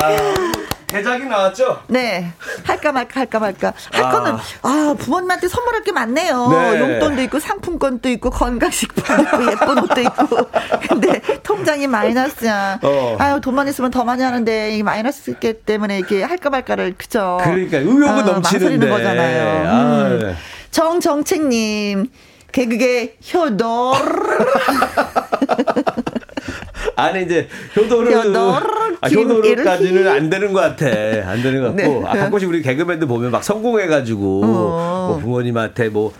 Speaker 3: 아, 대작이 나왔죠?
Speaker 1: 네. 할까 말까 할까 말까. 할 아. 거는 아, 부모님한테 선물할 게 많네요. 네. 용돈도 있고 상품권도 있고 건강식품도 있고 예쁜 옷도 있고. 근데 통장이 마이너스야. 어. 아유, 돈만 있으면 더 많이 하는데 이 마이너스 때문에 이렇게 할까 말까를 그죠.
Speaker 3: 그러니까 의욕은 아, 넘치는데.
Speaker 1: 거잖아요. 아, 음. 네. 정정책 님. 개그의 효도.
Speaker 3: 아니 이제 효도를 아, 효도를까지는 안 되는 것 같아. 안 되는 것 같고 네. 아, 가끔씩 우리 개그맨들 보면 막 성공해가지고 어. 뭐 부모님한테 뭐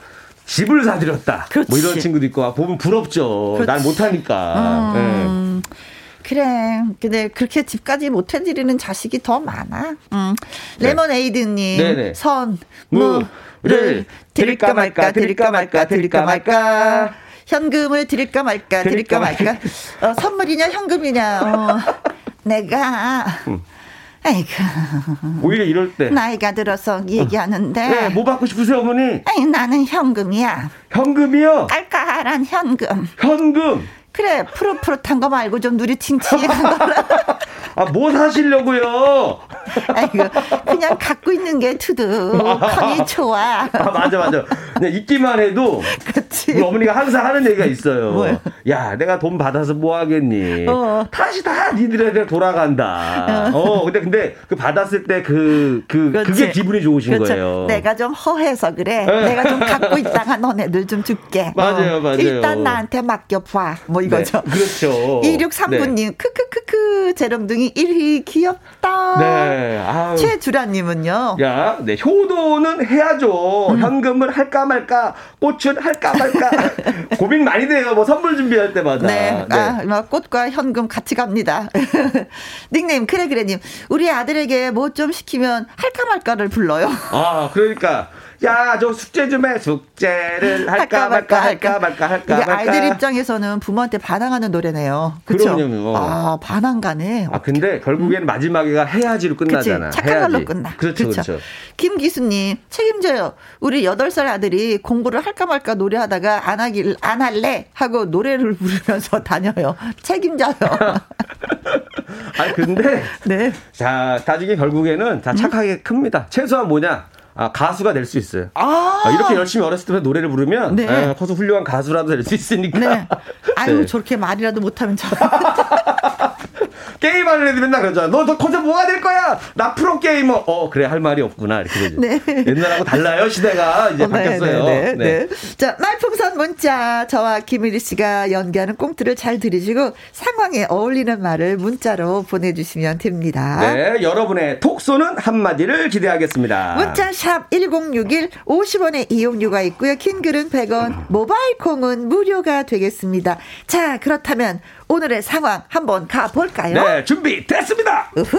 Speaker 3: 집을 사드렸다. 그렇지. 뭐 이런 친구도 있고 아, 보면 부럽죠. 그렇지. 난 못하니까. 음.
Speaker 1: 네. 그래. 근데 그렇게 집까지 못 해드리는 자식이 더 많아. 음. 네. 레몬에이드님, 네. 선, 무, 를 드릴까 말까 드릴까 말까 드릴까 말까 현금을 드릴까 말까, 드릴까, 말까. 어, 선물이냐, 현금이냐. 어, 내가. 응. 아이고.
Speaker 3: 오히려 이럴 때.
Speaker 1: 나이가 들어서 얘기하는데.
Speaker 3: 네, 뭐 받고 싶으세요, 어머니?
Speaker 1: 아니, 나는 현금이야.
Speaker 3: 현금이요?
Speaker 1: 깔깔한 현금.
Speaker 3: 현금?
Speaker 1: 그래, 푸릇푸릇한 거 말고 좀 누리칭칭한 거.
Speaker 3: 아, 뭐 사시려고요?
Speaker 1: 아이고, 그냥 갖고 있는 게 투두커니 좋아.
Speaker 3: 아, 맞아, 맞아. 그냥 있기만 해도. 그치. 우리 어머니가 항상 하는 얘기가 있어요. 뭐요? 야, 내가 돈 받아서 뭐 하겠니? 어. 다시 다 니들한테 돌아간다. 어. 어, 근데, 근데 그 받았을 때 그, 그, 그렇지. 그게 기분이 좋으신 그렇죠. 거예요.
Speaker 1: 내가 좀 허해서 그래. 네. 내가 좀 갖고 있다가 너네들 좀 줄게.
Speaker 3: 맞아요, 어. 맞아요.
Speaker 1: 일단 나한테 맡겨봐. 뭐 이거죠.
Speaker 3: 네, 그렇죠.
Speaker 1: 2639님, 네. 크크크크, 재롱둥이 1위 귀엽다. 네. 아유. 최주라님은요.
Speaker 3: 야, 네. 효도는 해야죠. 음. 현금을 할까 말까, 꽃은 할까 말까. 고민 많이 돼요. 뭐 선물 준비할 때마다.
Speaker 1: 네. 네. 아, 뭐 꽃과 현금 같이 갑니다. 닉네임, 그래그래님. 우리 아들에게 뭐 좀 시키면 할까 말까를 불러요.
Speaker 3: 아, 그러니까. 야, 저 숙제 좀 해. 숙제를 할까, 말까, 할까, 말까, 할까, 말까.
Speaker 1: 아이들 입장에서는 부모한테 반항하는 노래네요. 그렇죠? 그럼요. 아, 반항가네.
Speaker 3: 아, 근데 결국에는 음. 마지막에가 해야지로 끝나잖아.
Speaker 1: 그치? 착한 말로 끝나.
Speaker 3: 그렇죠, 그렇죠. 그렇죠.
Speaker 1: 김기수님, 책임져요. 우리 8살 아들이 공부를 할까 말까 노래하다가 안 하길, 안 할래? 하고 노래를 부르면서 다녀요. 책임져요.
Speaker 3: 아 근데. 네. 자, 나중에 결국에는 다 착하게 음? 큽니다. 최소한 뭐냐? 아, 가수가 될 수 있어요. 아~ 아, 이렇게 열심히 어렸을 때부터 노래를 부르면 네. 에, 커서 훌륭한 가수라도 될 수 있으니까. 네.
Speaker 1: 아유 네. 저렇게 말이라도 못하면 저.
Speaker 3: 게임하는 애들 맨날 그러잖아. 너, 너 커서 뭐가 될 거야? 나 프로 게이머. 어, 어 그래 할 말이 없구나 이렇게 네. 옛날하고 달라요 시대가 이제 어, 네, 바뀌었어요. 네 네, 네,
Speaker 1: 네, 자 라이프 문자 저와 김일희 씨가 연기하는 꽁트를 잘 들으시고 상황에 어울리는 말을 문자로 보내주시면 됩니다.
Speaker 3: 네, 여러분의 톡소는 한마디를 기대하겠습니다.
Speaker 1: 문자 샵 1061, 50원의 이용료가 있고요. 킹글은 100원, 모바일 콩은 무료가 되겠습니다. 자, 그렇다면 오늘의 상황 한번 가볼까요?
Speaker 3: 네, 준비됐습니다. 으흐.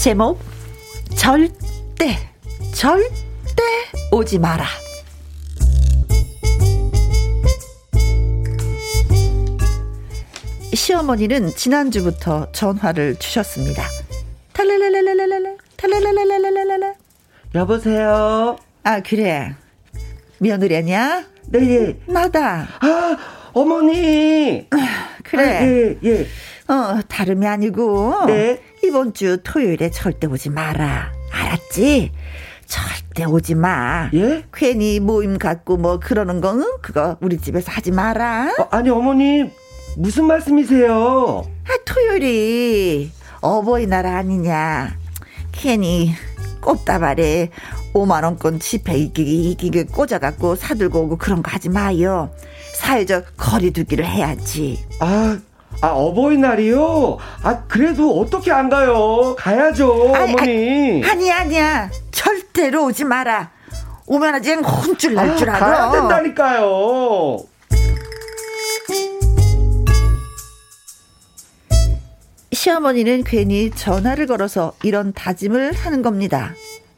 Speaker 1: 제목 절대 절대 오지 마라. 시어머니는 지난주부터 전화를 주셨습니다. 탈랄랄랄랄랄라 탈랄랄랄랄랄라
Speaker 3: 여보세요.
Speaker 1: 아 그래 며느리냐?
Speaker 3: 네.
Speaker 1: 나다.
Speaker 3: 아 어머니.
Speaker 1: 그래.
Speaker 3: 아, 예 예.
Speaker 1: 어 다름이 아니고.
Speaker 3: 네.
Speaker 1: 이번 주 토요일에 절대 오지 마라. 알았지? 절대 오지 마.
Speaker 3: 예?
Speaker 1: 괜히 모임 갖고 뭐 그러는 거, 응? 그거 우리 집에서 하지 마라.
Speaker 3: 어, 아니, 어머니, 무슨 말씀이세요?
Speaker 1: 아, 토요일이 어버이날 아니냐. 괜히 꽃다발에 5만원권 지폐 이기기, 이기기 꽂아갖고 사들고 오고 그런 거 하지 마요. 사회적 거리두기를 해야지.
Speaker 3: 아, 아, 어버이날이요? 아, 그래도 어떻게 안 가요? 가야죠, 아니, 어머니.
Speaker 1: 아니, 아니야. 절대로 오지 마라. 오면 아직 혼쭐 날줄 아, 알아.
Speaker 3: 가야 된다니까요.
Speaker 1: 시어머니는 괜히 전화를 걸어서 이런 다짐을 하는 겁니다.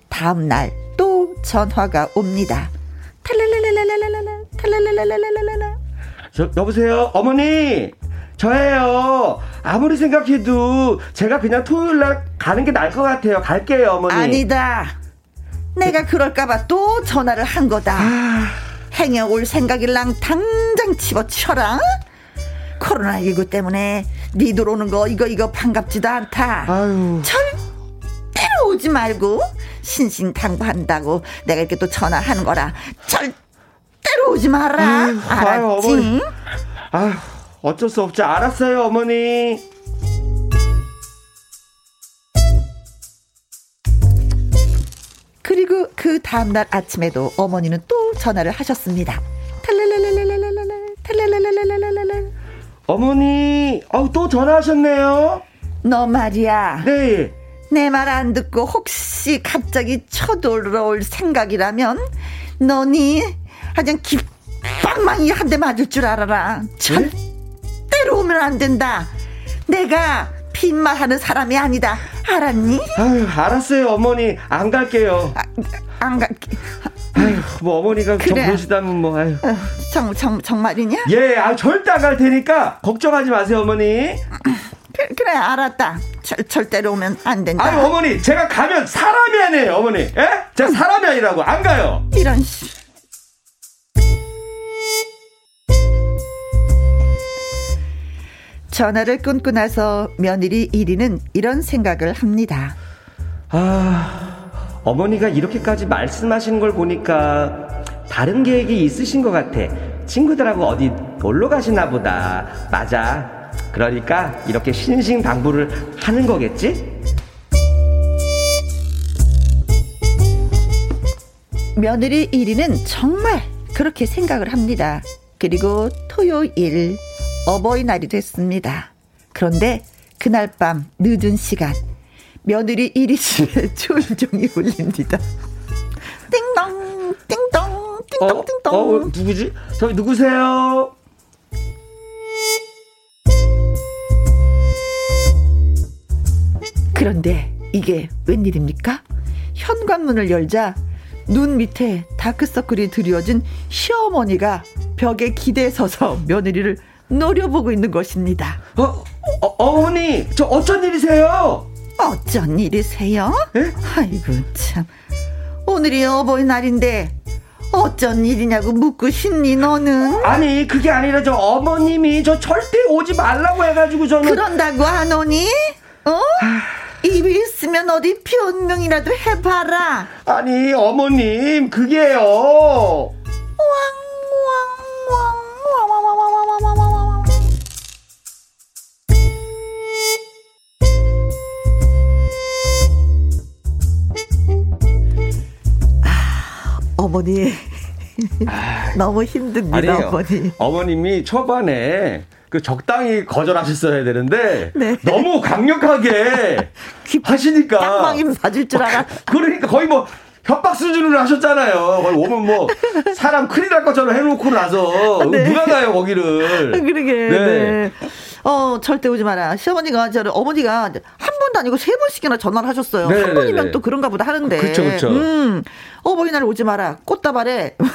Speaker 1: 다음 날 또 전화가 옵니다. 탈랄랄랄랄랄라
Speaker 3: 저 여보세요? 어머니! 저예요. 아무리 생각해도 제가 그냥 토요일 날 가는 게 나을 것 같아요. 갈게요 어머니.
Speaker 1: 아니다. 내가 그럴까봐 또 전화를 한 거다. 아... 행여 올 생각일랑 당장 집어치워라. 코로나19 때문에 니들 오는 거 이거 이거 반갑지도 않다. 아유. 절대로 오지 말고 신신당부한다고 내가 이렇게 또 전화하는 거라 절대 로 오지 마라. 아유, 알았지? 아유, 어머니.
Speaker 3: 아유, 어쩔 수 없지. 알았어요, 어머니.
Speaker 1: 그리고 그 다음날 아침에도 어머니는 또 전화를 하셨습니다.
Speaker 3: 어머니, 어우, 또 전화하셨네요?
Speaker 1: 너 말이야.
Speaker 3: 네.
Speaker 1: 내 말 안 듣고 혹시 갑자기 쳐들어올 생각이라면 너니 하여튼 기빵망이 한 대 맞을 줄 알아라. 절대로 오면 안 된다. 내가 빈말 하는 사람이 아니다. 알았니?
Speaker 3: 아유, 알았어요, 어머니. 안 갈게요. 아,
Speaker 1: 안 갈게.
Speaker 3: 아유, 뭐 어머니가 그래. 좀 보시다면 뭐 아유. 어,
Speaker 1: 정, 정, 정말이냐?
Speaker 3: 예, 아 절대 안 갈 테니까 걱정하지 마세요, 어머니.
Speaker 1: 그, 그래, 알았다. 절, 절대로 오면 안 된다.
Speaker 3: 아유, 어머니, 제가 가면 사람이 아니에요, 어머니. 예? 제가 사람이 아니라고 안 가요.
Speaker 1: 이런 씨. 전화를 끊고 나서 며느리 1위는 이런 생각을 합니다.
Speaker 3: 아, 어머니가 이렇게까지 말씀하시는 걸 보니까 다른 계획이 있으신 것 같아. 친구들하고 어디 놀러 가시나 보다. 맞아. 그러니까 이렇게 신신당부를 하는 거겠지?
Speaker 1: 며느리 1위는 정말 그렇게 생각을 합니다. 그리고 토요일 어버이날이 됐습니다. 그런데 그날 밤 늦은 시간 며느리 1위 집에 초인종이 울립니다. 띵동 띵동 띵동 어, 띵동
Speaker 3: 어, 누구지? 저기 누구세요?
Speaker 1: 그런데 이게 웬일입니까? 현관문을 열자 눈 밑에 다크서클이 드리워진 시어머니가 벽에 기대 서서 며느리를 노려보고 있는 것입니다.
Speaker 3: 어, 어 어머니, 저 어쩐 일이세요?
Speaker 1: 어쩐 일이세요? 에? 아이고 참. 오늘이 어버이날인데 어쩐 일이냐고 묻고 싶니 너는?
Speaker 3: 아니 그게 아니라 저 어머님이 저 절대 오지 말라고 해가지고 저는
Speaker 1: 그런다고 안 오니? 어? 입이 있으면 어디 변명이라도 해봐라.
Speaker 3: 아니 어머님 그게요.
Speaker 1: 어머니 너무 힘듭니다 아니에요. 어머니.
Speaker 3: 어머님이 초반에 그 적당히 거절하셨어야 되는데 네. 너무 강력하게 하시니까
Speaker 1: 빵빵이 맞을 줄 알아.
Speaker 3: 그러니까 거의 뭐 협박 수준으로 하셨잖아요. 거기 오면 뭐 사람 큰일 날 것처럼 해놓고 나서 네. 누가 가요 거기를.
Speaker 1: 그러게. 네. 네. 어 절대 오지 마라. 시어머니가 저 어머니가 한 번도 아니고 세 번씩이나 전화를 하셨어요. 네, 한 네, 번이면 네. 또 그런가 보다 하는데.
Speaker 3: 그렇죠, 그렇죠. 음,
Speaker 1: 어버이 날 오지 마라. 꽃다발에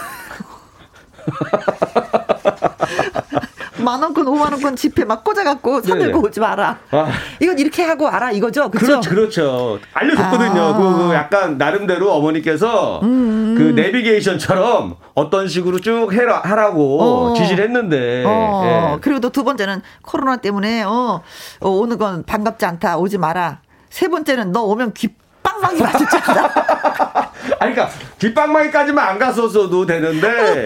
Speaker 1: 만 원권, 오만 원권 지폐 막 꽂아갖고 사 들고 오지 마라. 아. 이건 이렇게 하고 알아 이거죠, 그렇죠?
Speaker 3: 그렇죠, 그렇죠. 알려줬거든요. 아. 그, 그, 약간 나름대로 어머니께서 음. 그 내비게이션처럼 어떤 식으로 쭉 해라 하라고 어. 지시를 했는데.
Speaker 1: 어. 예. 그리고 또 두 번째는 코로나 때문에 어, 어 오는 건 반갑지 않다, 오지 마라. 세 번째는 너 오면 귀 빵빵이 알아.
Speaker 3: 아니, 그러니까 뒷방망이까지만 안 갔었어도 되는데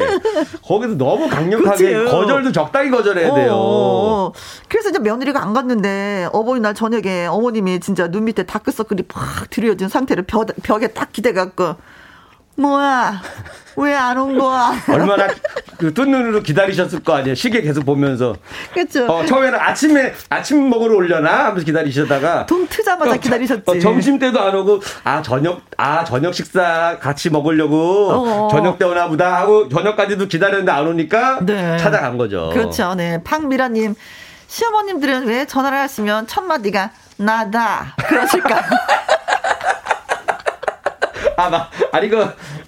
Speaker 3: 거기서 너무 강력하게 그치? 거절도 적당히 거절해야 돼요. 어, 어.
Speaker 1: 그래서 이제 며느리가 안 갔는데 어버이날 저녁에 어머님이 진짜 눈 밑에 다크서클이 팍 들여진 상태로 벽, 벽에 딱 기대갖고 뭐야? 왜 안 온 거야?
Speaker 3: 얼마나 그뜬 눈으로 기다리셨을 거 아니에요. 시계 계속 보면서.
Speaker 1: 그렇죠.
Speaker 3: 어, 처음에는 아침에 아침 먹으러 올려나 하면서 기다리시다가
Speaker 1: 돈 트자마자 어, 기다리셨지. 어,
Speaker 3: 점심 때도 안 오고 아 저녁 아 저녁 식사 같이 먹으려고 어어. 저녁 때 오나 보다 하고 저녁까지도 기다렸는데 안 오니까 네. 찾아간 거죠.
Speaker 1: 그렇죠. 네. 팡미라님 시어머님들은 왜 전화를 하시면 첫 마디가 나다 그러실까?
Speaker 3: 아, 마, 아니, 그,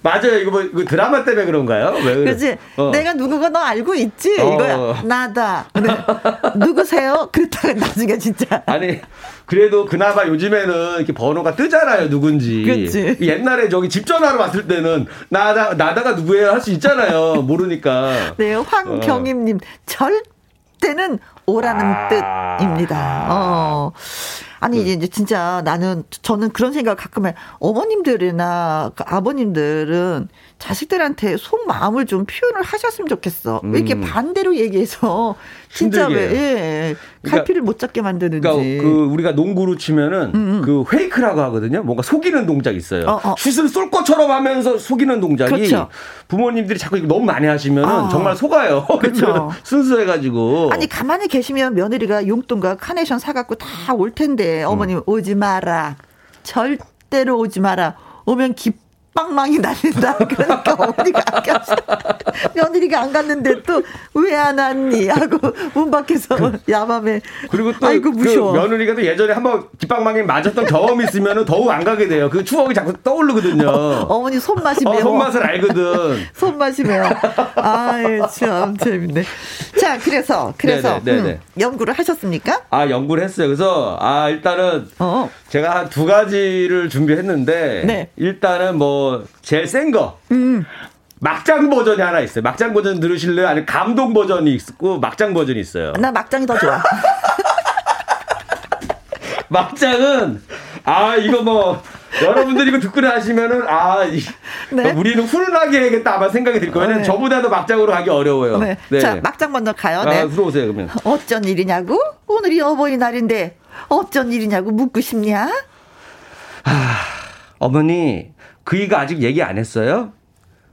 Speaker 3: 맞아요. 이거 뭐, 그 드라마 때문에 그런가요? 왜 그래?
Speaker 1: 그지 어. 내가 누구가 너 알고 있지? 어. 이거야. 나다. 네. 누구세요? 그랬다가 나중에 진짜.
Speaker 3: 아니, 그래도 그나마 요즘에는 이렇게 번호가 뜨잖아요. 누군지.
Speaker 1: 그치.
Speaker 3: 옛날에 저기 집 전화로 왔을 때는 나다, 나다가 누구예요? 할 수 있잖아요. 모르니까.
Speaker 1: 네, 황경임님. 어. 절대는 오라는 아. 뜻입니다. 어. 아니 네. 이제 진짜 나는 저는 그런 생각 가끔 해. 어머님들이나 그 아버님들은 자식들한테 속 마음을 좀 표현을 하셨으면 좋겠어. 왜 이렇게 음. 반대로 얘기해서 진짜 왜 예, 갈피를 그러니까, 못 잡게 만드는지.
Speaker 3: 그러니까 그 우리가 농구로 치면은 음음. 음. 그 페이크라고 하거든요. 뭔가 속이는 동작 있어요. 어, 어. 슛을 쏠 것처럼 하면서 속이는 동작이 그렇죠. 부모님들이 자꾸 이거 너무 많이 하시면은 어. 정말 속아요. 그렇죠. 순수해가지고.
Speaker 1: 아니 가만히 계시면 며느리가 용돈과 카네이션 사갖고 다 올 텐데 어머님 음. 오지 마라. 절대로 오지 마라. 오면 기 빵망이 날린다. 그러니까 어머니가 안 가셔. 며느리가 안 갔는데 또 왜 안 왔니? 하고 문 밖에서 그, 야밤에.
Speaker 3: 그리고 또 아이고, 그 무서워. 그 며느리가 또 예전에 한번 깃방망이 맞았던 경험이 있으면 더욱 안 가게 돼요. 그 추억이 자꾸 떠오르거든요.
Speaker 1: 어, 머니 손맛이 매워.
Speaker 3: 어, 손맛을 알거든.
Speaker 1: 손맛이 매워. 아이, 참 재밌네. 자, 그래서, 그래서 네네, 네네. 음, 연구를 하셨습니까?
Speaker 3: 아, 연구를 했어요. 그래서, 아, 일단은 어. 제가 한 두 가지를 준비했는데, 네. 일단은 뭐, 제일 센 거. 음. 막장 버전이 하나 있어요. 막장 버전 들으실래요? 아니면 감동 버전이 있고 막장 버전이 있어요.
Speaker 1: 나 막장이 더 좋아.
Speaker 3: 막장은 아 이거 뭐 여러분들 이거 듣고 나시면은 아 이, 네. 우리는 훈훈하게 해야겠다 아마 생각이 들 거예요. 네. 저보다도 막장으로 가기 어려워요. 네.
Speaker 1: 네. 자 막장 먼저 가요. 아,
Speaker 3: 네. 들어오세요 그러면.
Speaker 1: 어쩐 일이냐고? 오늘이 어버이날인데 어쩐 일이냐고 묻고 싶냐?
Speaker 3: 아 어머니 그이가 아직 얘기 안 했어요?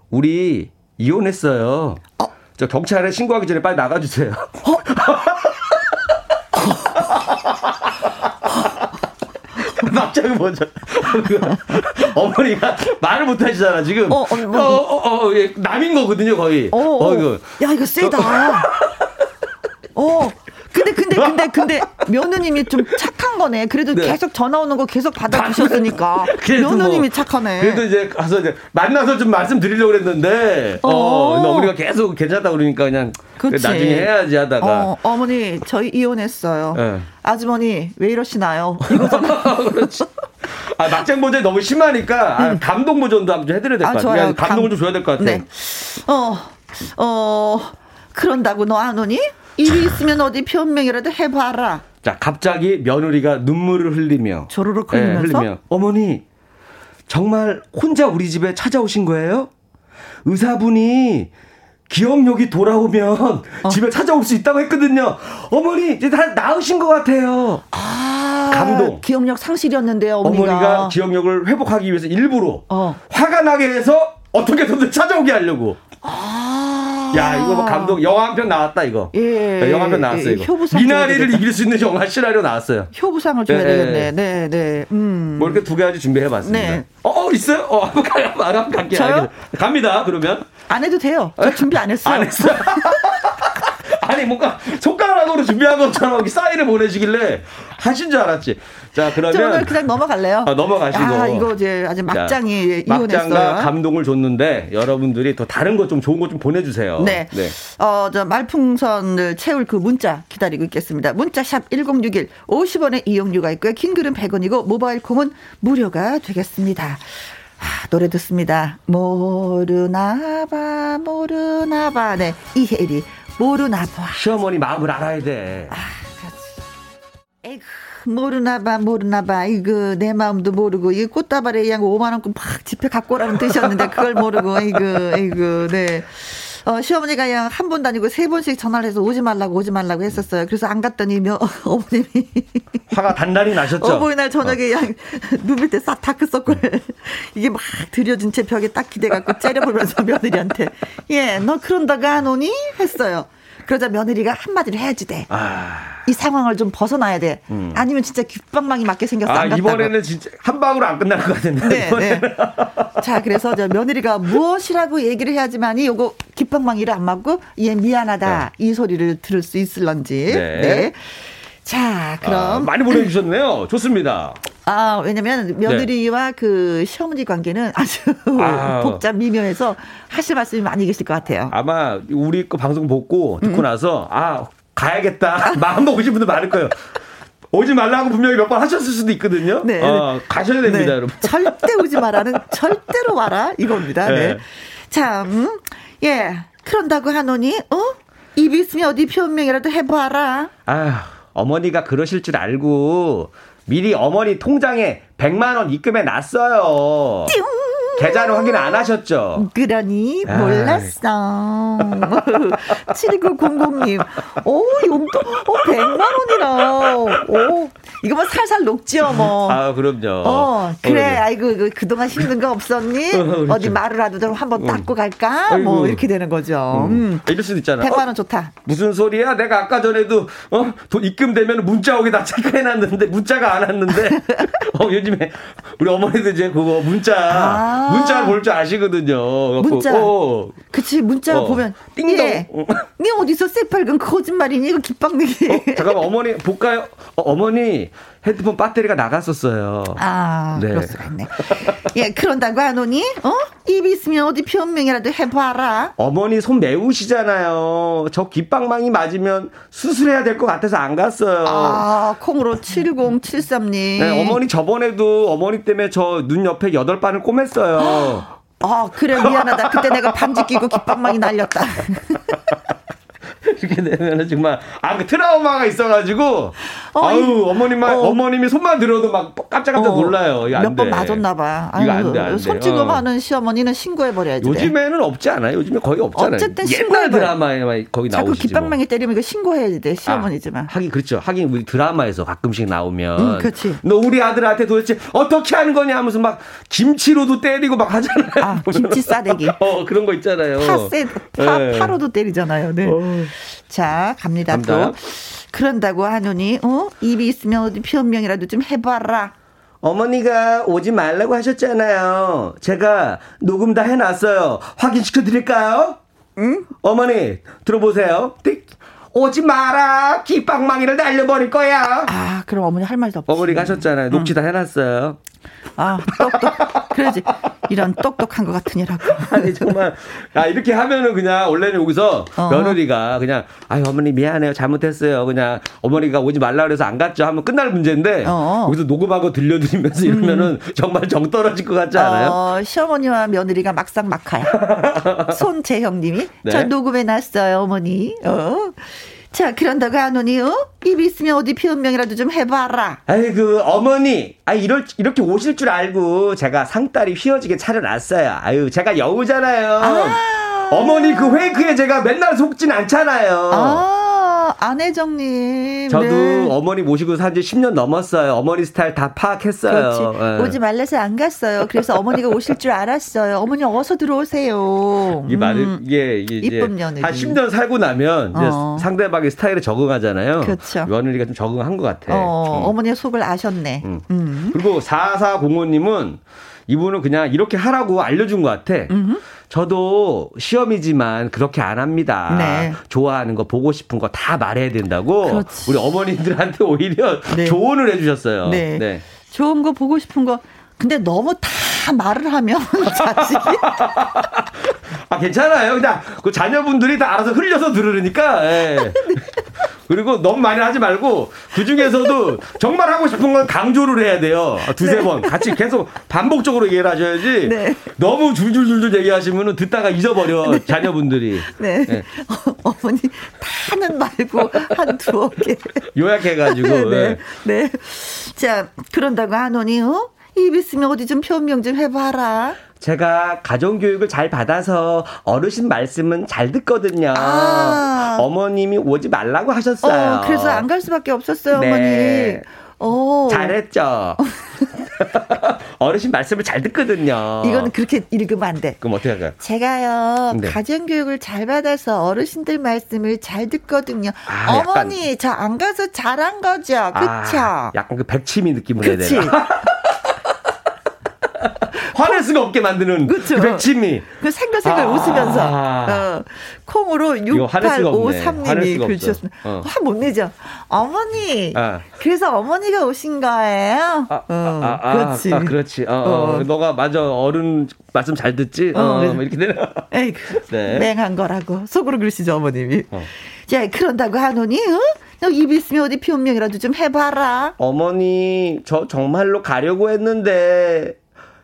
Speaker 3: 우리 이혼했어요. 어? 저 경찰에 신고하기 전에 빨리 나가주세요. 어? 막장 먼저 어머니가 말을 못 하시잖아 지금. 어, 어, 어, 어, 어, 예, 남인 거거든요 거의. 어, 어,
Speaker 1: 이거. 야 이거 세다. 어. 근데 근데 근데 근데 며느님이 좀 착한 거네. 그래도 네. 계속 전화 오는 거 계속 받아 주셨으니까 며느님이 뭐, 착하네.
Speaker 3: 그래도 이제 가서 이제 만나서 좀 말씀드리려고 그랬는데 어, 어 우리가 계속 괜찮다 그러니까 그냥 그치. 나중에 해야지 하다가
Speaker 1: 어, 어머니 저희 이혼했어요. 네. 아주머니 왜 이러시나요? 이거잖아.
Speaker 3: 그렇지. 아, 막장 버전이 너무 심하니까 아, 음. 감동 버전도 한번 해드려야 될 것 같아요. 좋아요. 감동을 감... 좀 줘야 될 것 같아요. 네.
Speaker 1: 어, 어, 그런다고 너 안 오니? 일이 있으면 어디 변명이라도 해봐라.
Speaker 3: 자, 갑자기 며느리가 눈물을 흘리며.
Speaker 1: 조르륵 흘리면서. 네, 흘리며.
Speaker 3: 어머니, 정말 혼자 우리 집에 찾아오신 거예요? 의사분이 기억력이 돌아오면 어. 집에 찾아올 수 있다고 했거든요. 어머니, 이제 다 나으신 것 같아요.
Speaker 1: 아, 감동. 기억력 상실이었는데요, 어머니가.
Speaker 3: 어머니가 기억력을 회복하기 위해서 일부러 어. 화가 나게 해서 어떻게든 찾아오게 하려고. 아. 야, 이거 뭐 감동, 영화 한 편 나왔다, 이거. 예. 영화 한 편 나왔어요, 예, 이거. 미나리를 이길 수 있는 영화 시나리오 나왔어요.
Speaker 1: 효부상을 줘야 네. 되겠네. 네, 네. 음.
Speaker 3: 뭐 이렇게 두 가지 준비해 봤습니다. 네. 어, 어, 있어요? 어, 한번 가요. 한번 갈게요. 저요? 갑니다, 그러면.
Speaker 1: 안 해도 돼요. 저 준비 안 했어요.
Speaker 3: 안 했어요. 아니 뭔가 손가락으로 준비한 것처럼 사인을 보내주길래 하신 줄 알았지. 자 그러면
Speaker 1: 저는 그냥 넘어갈래요.
Speaker 3: 아, 넘어가시고. 아
Speaker 1: 이거 이제 아주 막장이 자, 이혼했어요.
Speaker 3: 막장과 감동을 줬는데 여러분들이 더 다른 것 좀 좋은 것 좀 보내주세요.
Speaker 1: 네. 네. 어저 말풍선을 채울 그 문자 기다리고 있겠습니다. 문자샵 1061 50원의 이용료가 있고요. 킹글은 100원이고 모바일 콩은 무료가 되겠습니다. 아, 노래 듣습니다. 모르나봐 모르나봐 네 이혜리 모르나 봐
Speaker 3: 시어머니 마음을 알아야 돼. 아,
Speaker 1: 에이구 모르나봐 모르나봐 이거 내 마음도 모르고 이 꽃다발에 양 5만 원씩 막 집에 갖고 오라는 뜻이었는데 그걸 모르고 이거 이거 네. 어, 시어머니가 그냥 한 번 다니고 세 번씩 전화를 해서 오지 말라고 오지 말라고 했었어요. 그래서 안 갔더니 며, 어머님이
Speaker 3: 화가 단단히 나셨죠.
Speaker 1: 어버이날 저녁에 어. 그냥 눈 밑에 싹 다크서클 이게 막 들여진 채 벽에 딱 기대갖고 째려보면서 며느리한테 예 너 그런다가 안 오니 했어요. 그러자 며느리가 한마디를 해야지 돼. 아... 이 상황을 좀 벗어나야 돼. 음. 아니면 진짜 귓방망이 맞게 생겼어. 아,
Speaker 3: 이번에는 진짜 한 방으로 안 끝날 것 같은데. 네, 네.
Speaker 1: 자, 그래서 저 며느리가 무엇이라고 얘기를 해야지만이 요거 귓방망이를 안 맞고 얘 미안하다 네. 이 소리를 들을 수 있을런지. 네. 네. 자, 그럼 아,
Speaker 3: 많이 보내주셨네요. 좋습니다.
Speaker 1: 아, 왜냐면 며느리와 네. 그 시어머니 관계는 아주 아. 복잡 미묘해서 하실 말씀이 많이 계실 것 같아요.
Speaker 3: 아마 우리 거 방송 보고 듣고 음. 나서 아 가야겠다 마음 먹으신 분들 많을 거예요. 오지 말라고 분명히 몇 번 하셨을 수도 있거든요. 네. 어, 가셔야 됩니다, 네. 여러분.
Speaker 1: 절대 오지 마라는 절대로 와라 이겁니다. 네. 네. 자, 음, 예. 그런다고 하노니, 어? 입 있으면 어디 표명이라도 해봐라.
Speaker 3: 아 어머니가 그러실 줄 알고 미리 어머니 통장에 100만 원 입금해 놨어요. 띵! 계좌는 확인 안 하셨죠?
Speaker 1: 그러니 몰랐어. 7900님. 오, 용돈 어, 100만 원이나. 오. 이거 뭐 살살 녹죠, 뭐.
Speaker 3: 아, 그럼요.
Speaker 1: 어, 그래. 어, 아이고, 그, 그동안 힘든 거 없었니? 어, 그렇죠. 어디 말을라도 좀 한번 닦고 갈까? 아이고. 뭐, 이렇게 되는 거죠. 음. 음.
Speaker 3: 이럴 수도 있잖아.
Speaker 1: 100만 원 어? 좋다.
Speaker 3: 무슨 소리야? 내가 아까 전에도, 어, 돈 입금되면 문자 오게 다 체크해 놨는데, 문자가 안 왔는데, 어, 요즘에, 우리 어머니도 이제 그거 문자, 아. 문자 볼줄 아시거든요.
Speaker 1: 문자. 어. 그치, 문자 어. 보면, 띵동. 예. 네 어디서 새빨간 거짓말이니? 이거 기빵내기.
Speaker 3: 어, 잠깐만, 어머니, 볼까요? 어, 머니 헤드폰 배터리가 나갔었어요.
Speaker 1: 아, 네. 있네. 예, 그런다고 하노니, 어? 입 있으면 어디 변명이라도 해봐라.
Speaker 3: 어머니 손 매우시잖아요. 저 귓방망이 맞으면 수술해야 될 것 같아서 안 갔어요.
Speaker 1: 아, 콩으로 7073님.
Speaker 3: 네, 어머니 저번에도 어머니 때문에 저 눈 옆에 여덟 반을 꼬맸어요.
Speaker 1: 아, 그래, 미안하다. 그때 내가 반지 끼고 귓방망이 날렸다.
Speaker 3: 이렇게 되면은 정말 아 그 트라우마가 있어가지고 어, 아유 어머님만 어. 어머님이 손만 들어도 막 깜짝깜짝 어, 놀라요.
Speaker 1: 몇 번 맞았나 봐. 이거 안 돼. 안 돼. 손찌검하는 어. 시어머니는 신고해 버려야지.
Speaker 3: 요즘에는 없지 않아요. 요즘에 거의 없잖아요.
Speaker 1: 어쨌든 신고해
Speaker 3: 드라마에 거기 나오시지. 자꾸
Speaker 1: 깃방망이 뭐. 때리면 이거 신고해야지 돼. 시어머니지만.
Speaker 3: 아, 하긴 그렇죠. 하긴 우리 드라마에서 가끔씩 나오면
Speaker 1: 음, 그렇지.
Speaker 3: 너 우리 아들한테 도대체 어떻게 하는 거냐 하면서 막 김치로도 때리고 막 하잖아요.
Speaker 1: 아, 김치 싸대기.
Speaker 3: 어 그런 거 있잖아요.
Speaker 1: 파세 파, 네. 파로도 때리잖아요. 네. 어. 자, 갑니다, 갑니다. 또. 그런다고 하노니, 어? 입이 있으면 어디 변명이라도 좀 해봐라.
Speaker 3: 어머니가 오지 말라고 하셨잖아요. 제가 녹음 다 해놨어요. 확인시켜 드릴까요? 응? 어머니, 들어보세요. 띡. 오지 마라. 기빵망이를 날려버릴 거야.
Speaker 1: 아, 그럼 어머니 할 말도 없지.
Speaker 3: 어머니가 하셨잖아요. 녹취 다 해놨어요.
Speaker 1: 아, 똑똑. 그러지. 이런 똑똑한 것 같으니라고.
Speaker 3: 아니, 정말. 아, 이렇게 하면은 그냥 원래는 여기서 어. 며느리가 그냥, 아유, 어머니 미안해요. 잘못했어요. 그냥 어머니가 오지 말라 그래서 안 갔죠. 하면 끝날 문제인데, 어. 여기서 녹음하고 들려드리면서 이러면은 음. 정말 정 떨어질 것 같지 않아요?
Speaker 1: 어, 시어머니와 며느리가 막상 막하야. 손재형 님이. 네. 저 녹음해 놨어요, 어머니. 어. 자, 그런다고 하노니, 어? 입 있으면 어디 표현명이라도 좀 해봐라.
Speaker 3: 아이, 그, 어머니. 아, 이럴, 이렇게 오실 줄 알고 제가 상다리 휘어지게 차려놨어요. 아유, 제가 여우잖아요. 아~ 어머니 그 페이크에 제가 맨날 속진 않잖아요.
Speaker 1: 아~ 안혜정님.
Speaker 3: 저도 네. 어머니 모시고 산 지 10년 넘었어요. 어머니 스타일 다 파악했어요.
Speaker 1: 네. 오지 말래서 안 갔어요. 그래서 어머니가 오실 줄 알았어요. 어머니 어서 들어오세요.
Speaker 3: 이 말은 음. 이게 이쁜 며느리. 한 10년 살고 나면 어. 상대방의 스타일에 적응하잖아요. 그렇죠. 며느리가 좀 적응한 것 같아.
Speaker 1: 어, 음. 어머니의 속을 아셨네. 음.
Speaker 3: 음. 그리고 4405님은 이분은 그냥 이렇게 하라고 알려준 것 같아. 음흠. 저도 시험이지만 그렇게 안 합니다. 네. 좋아하는 거 보고 싶은 거 다 말해야 된다고 그렇지. 우리 어머님들한테 오히려 네. 조언을 해주셨어요. 네. 네.
Speaker 1: 좋은 거 보고 싶은 거 근데 너무 다 말을 하면 자식이
Speaker 3: 아 괜찮아요. 그냥 그 자녀분들이 다 알아서 흘려서 들으니까. 예. 그리고 너무 많이 하지 말고 그 중에서도 정말 하고 싶은 건 강조를 해야 돼요. 두세 네. 번 같이 계속 반복적으로 얘기를 하셔야지. 네. 너무 줄줄줄줄 얘기하시면 듣다가 잊어버려 네. 자녀분들이.
Speaker 1: 네. 네. 어, 머니 타는 말고 한 두어 개.
Speaker 3: 요약해가지고.
Speaker 1: 네. 네. 자 그런다고 하노니 어? 입 있으면 어디 좀 표명 좀 해봐라.
Speaker 3: 제가 가정교육을 잘 받아서 어르신 말씀은 잘 듣거든요. 아. 어머님이 오지 말라고 하셨어요.
Speaker 1: 어, 그래서 안 갈 수밖에 없었어요, 네. 어머니. 오.
Speaker 3: 잘했죠. 어르신 말씀을 잘 듣거든요.
Speaker 1: 이거는 그렇게 읽으면 안 돼.
Speaker 3: 그럼 어떻게 할까요?
Speaker 1: 제가요, 네. 가정교육을 잘 받아서 어르신들 말씀을 잘 듣거든요. 아, 어머니, 저 안 가서 잘한 거죠. 그쵸? 아,
Speaker 3: 약간 그 백치미 느낌으로 해야 되나? 화낼 수가 없게 만드는 그쵸? 그 백치미.
Speaker 1: 그 생글생글 아~ 웃으면서. 어, 콩으로 6853님이 글 주셨습니다. 어. 화못 내죠. 어머니. 아. 그래서 어머니가 오신 거예요. 아,
Speaker 3: 어, 아, 아, 그렇지. 아, 그렇지. 어, 어, 어. 너가 맞아. 어른 말씀 잘 듣지? 어, 어뭐 이렇게 되나?
Speaker 1: 에이, 네. 맹한 거라고. 속으로 그러시죠, 어머님이. 어. 자, 그런다고 하노니, 어? 입 있으면 어디 표명이라도 좀 해봐라.
Speaker 3: 어머니, 저 정말로 가려고 했는데,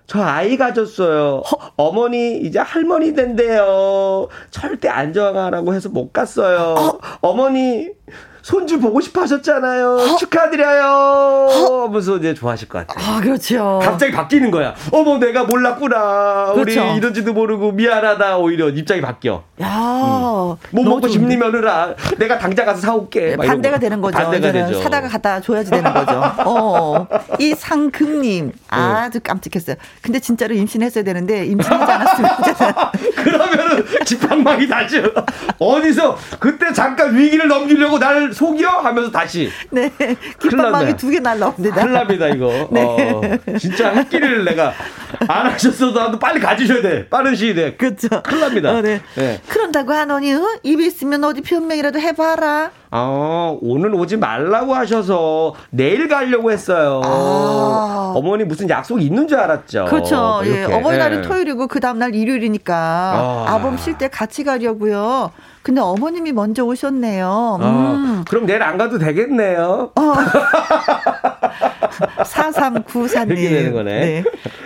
Speaker 3: 저 아이 가졌어요. 허, 어머니 이제 할머니 된대요. 절대 안 정하라고 해서 못 갔어요. 어? 어머니 손주 보고 싶어 하셨잖아요. 어? 축하드려요. 어? 하면서 이제 좋아하실 것 같아요.
Speaker 1: 아, 그렇죠.
Speaker 3: 갑자기 바뀌는 거야. 어머, 내가 몰랐구나. 그렇죠. 우리 이런지도 모르고 미안하다. 오히려 입장이 바뀌어.
Speaker 1: 야, 음.
Speaker 3: 뭐 먹고 싶니 며느라. 내가 당장 가서 사올게.
Speaker 1: 반대가 되는 거죠. 반대가 되죠. 사다가 갖다 줘야지 되는 거죠. 어. 이 상금님 아주 깜찍했어요. 근데 진짜로 임신했어야 되는데 임신하지 않았으면
Speaker 3: 그러면은 지팡망이 다시 어디서 그때 잠깐 위기를 넘기려고 날 속여 하면서 다시
Speaker 1: 네 깃방망이 두 개 날라옵니다.
Speaker 3: 큰일 납니다 이거. 네. 어, 진짜 햇길을 내가 안 하셨어도 빨리 가주셔야 돼. 빠른 시일에.
Speaker 1: 그렇죠.
Speaker 3: 큰일 납니다. 어, 네.
Speaker 1: 네. 그런다고 하노니 어? 입에 있으면 어디 변명이라도 해봐라.
Speaker 3: 아, 오늘 오지 말라고 하셔서 내일 가려고 했어요. 아. 어머니 무슨 약속 있는 줄 알았죠.
Speaker 1: 그렇죠. 예, 어버이날이 예. 토요일이고 그 다음날 일요일이니까 아. 범 쉴 때 같이 가려고요. 근데 어머님이 먼저 오셨네요. 아, 음.
Speaker 3: 그럼 내일 안 가도 되겠네요. 어.
Speaker 1: 4394님. 이렇게 되는 거네. 네.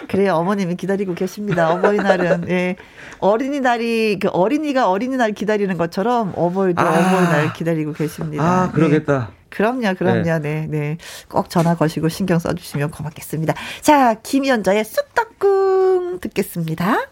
Speaker 1: 그래요. 어머님이 기다리고 계십니다. 어버이날은. 예. 어린이날이 그 어린이가 어린이날 기다리는 것처럼 어버이도 아. 어버이날 기다리고 계십니다.
Speaker 3: 아, 그러겠다.
Speaker 1: 네. 그럼요, 그럼요. 네. 네, 네. 꼭 전화 거시고 신경 써주시면 고맙겠습니다. 자, 김연자의 쑥떡꿍 듣겠습니다.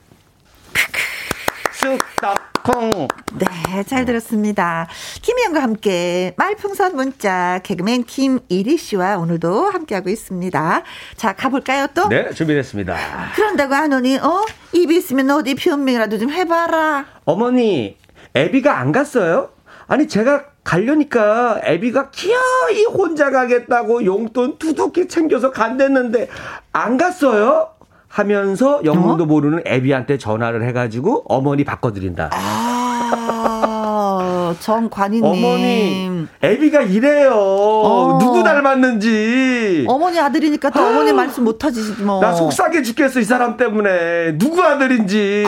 Speaker 3: 쑥떡콩.
Speaker 1: 네, 잘 들었습니다. 김희영과 함께 말풍선 문자 개그맨 김이리 씨와 오늘도 함께하고 있습니다. 자, 가볼까요 또?
Speaker 3: 네, 준비됐습니다.
Speaker 1: 그런다고 하노니, 어? 입이 있으면 어디 변명이라도 좀 해봐라.
Speaker 3: 어머니, 애비가 안 갔어요? 아니, 제가 가려니까 애비가 기어이 혼자 가겠다고 용돈 두둑히 챙겨서 간댔는데 안 갔어요? 하면서 영문도 어? 모르는 애비한테 전화를 해가지고 어머니 바꿔드린다.
Speaker 1: 아, 정관이님.
Speaker 3: 어머니, 애비가 이래요. 어. 누구 닮았는지.
Speaker 1: 어머니 아들이니까 또 아. 어머니 말씀 못하지 뭐.
Speaker 3: 나 속상해 죽겠어 이 사람 때문에. 누구 아들인지.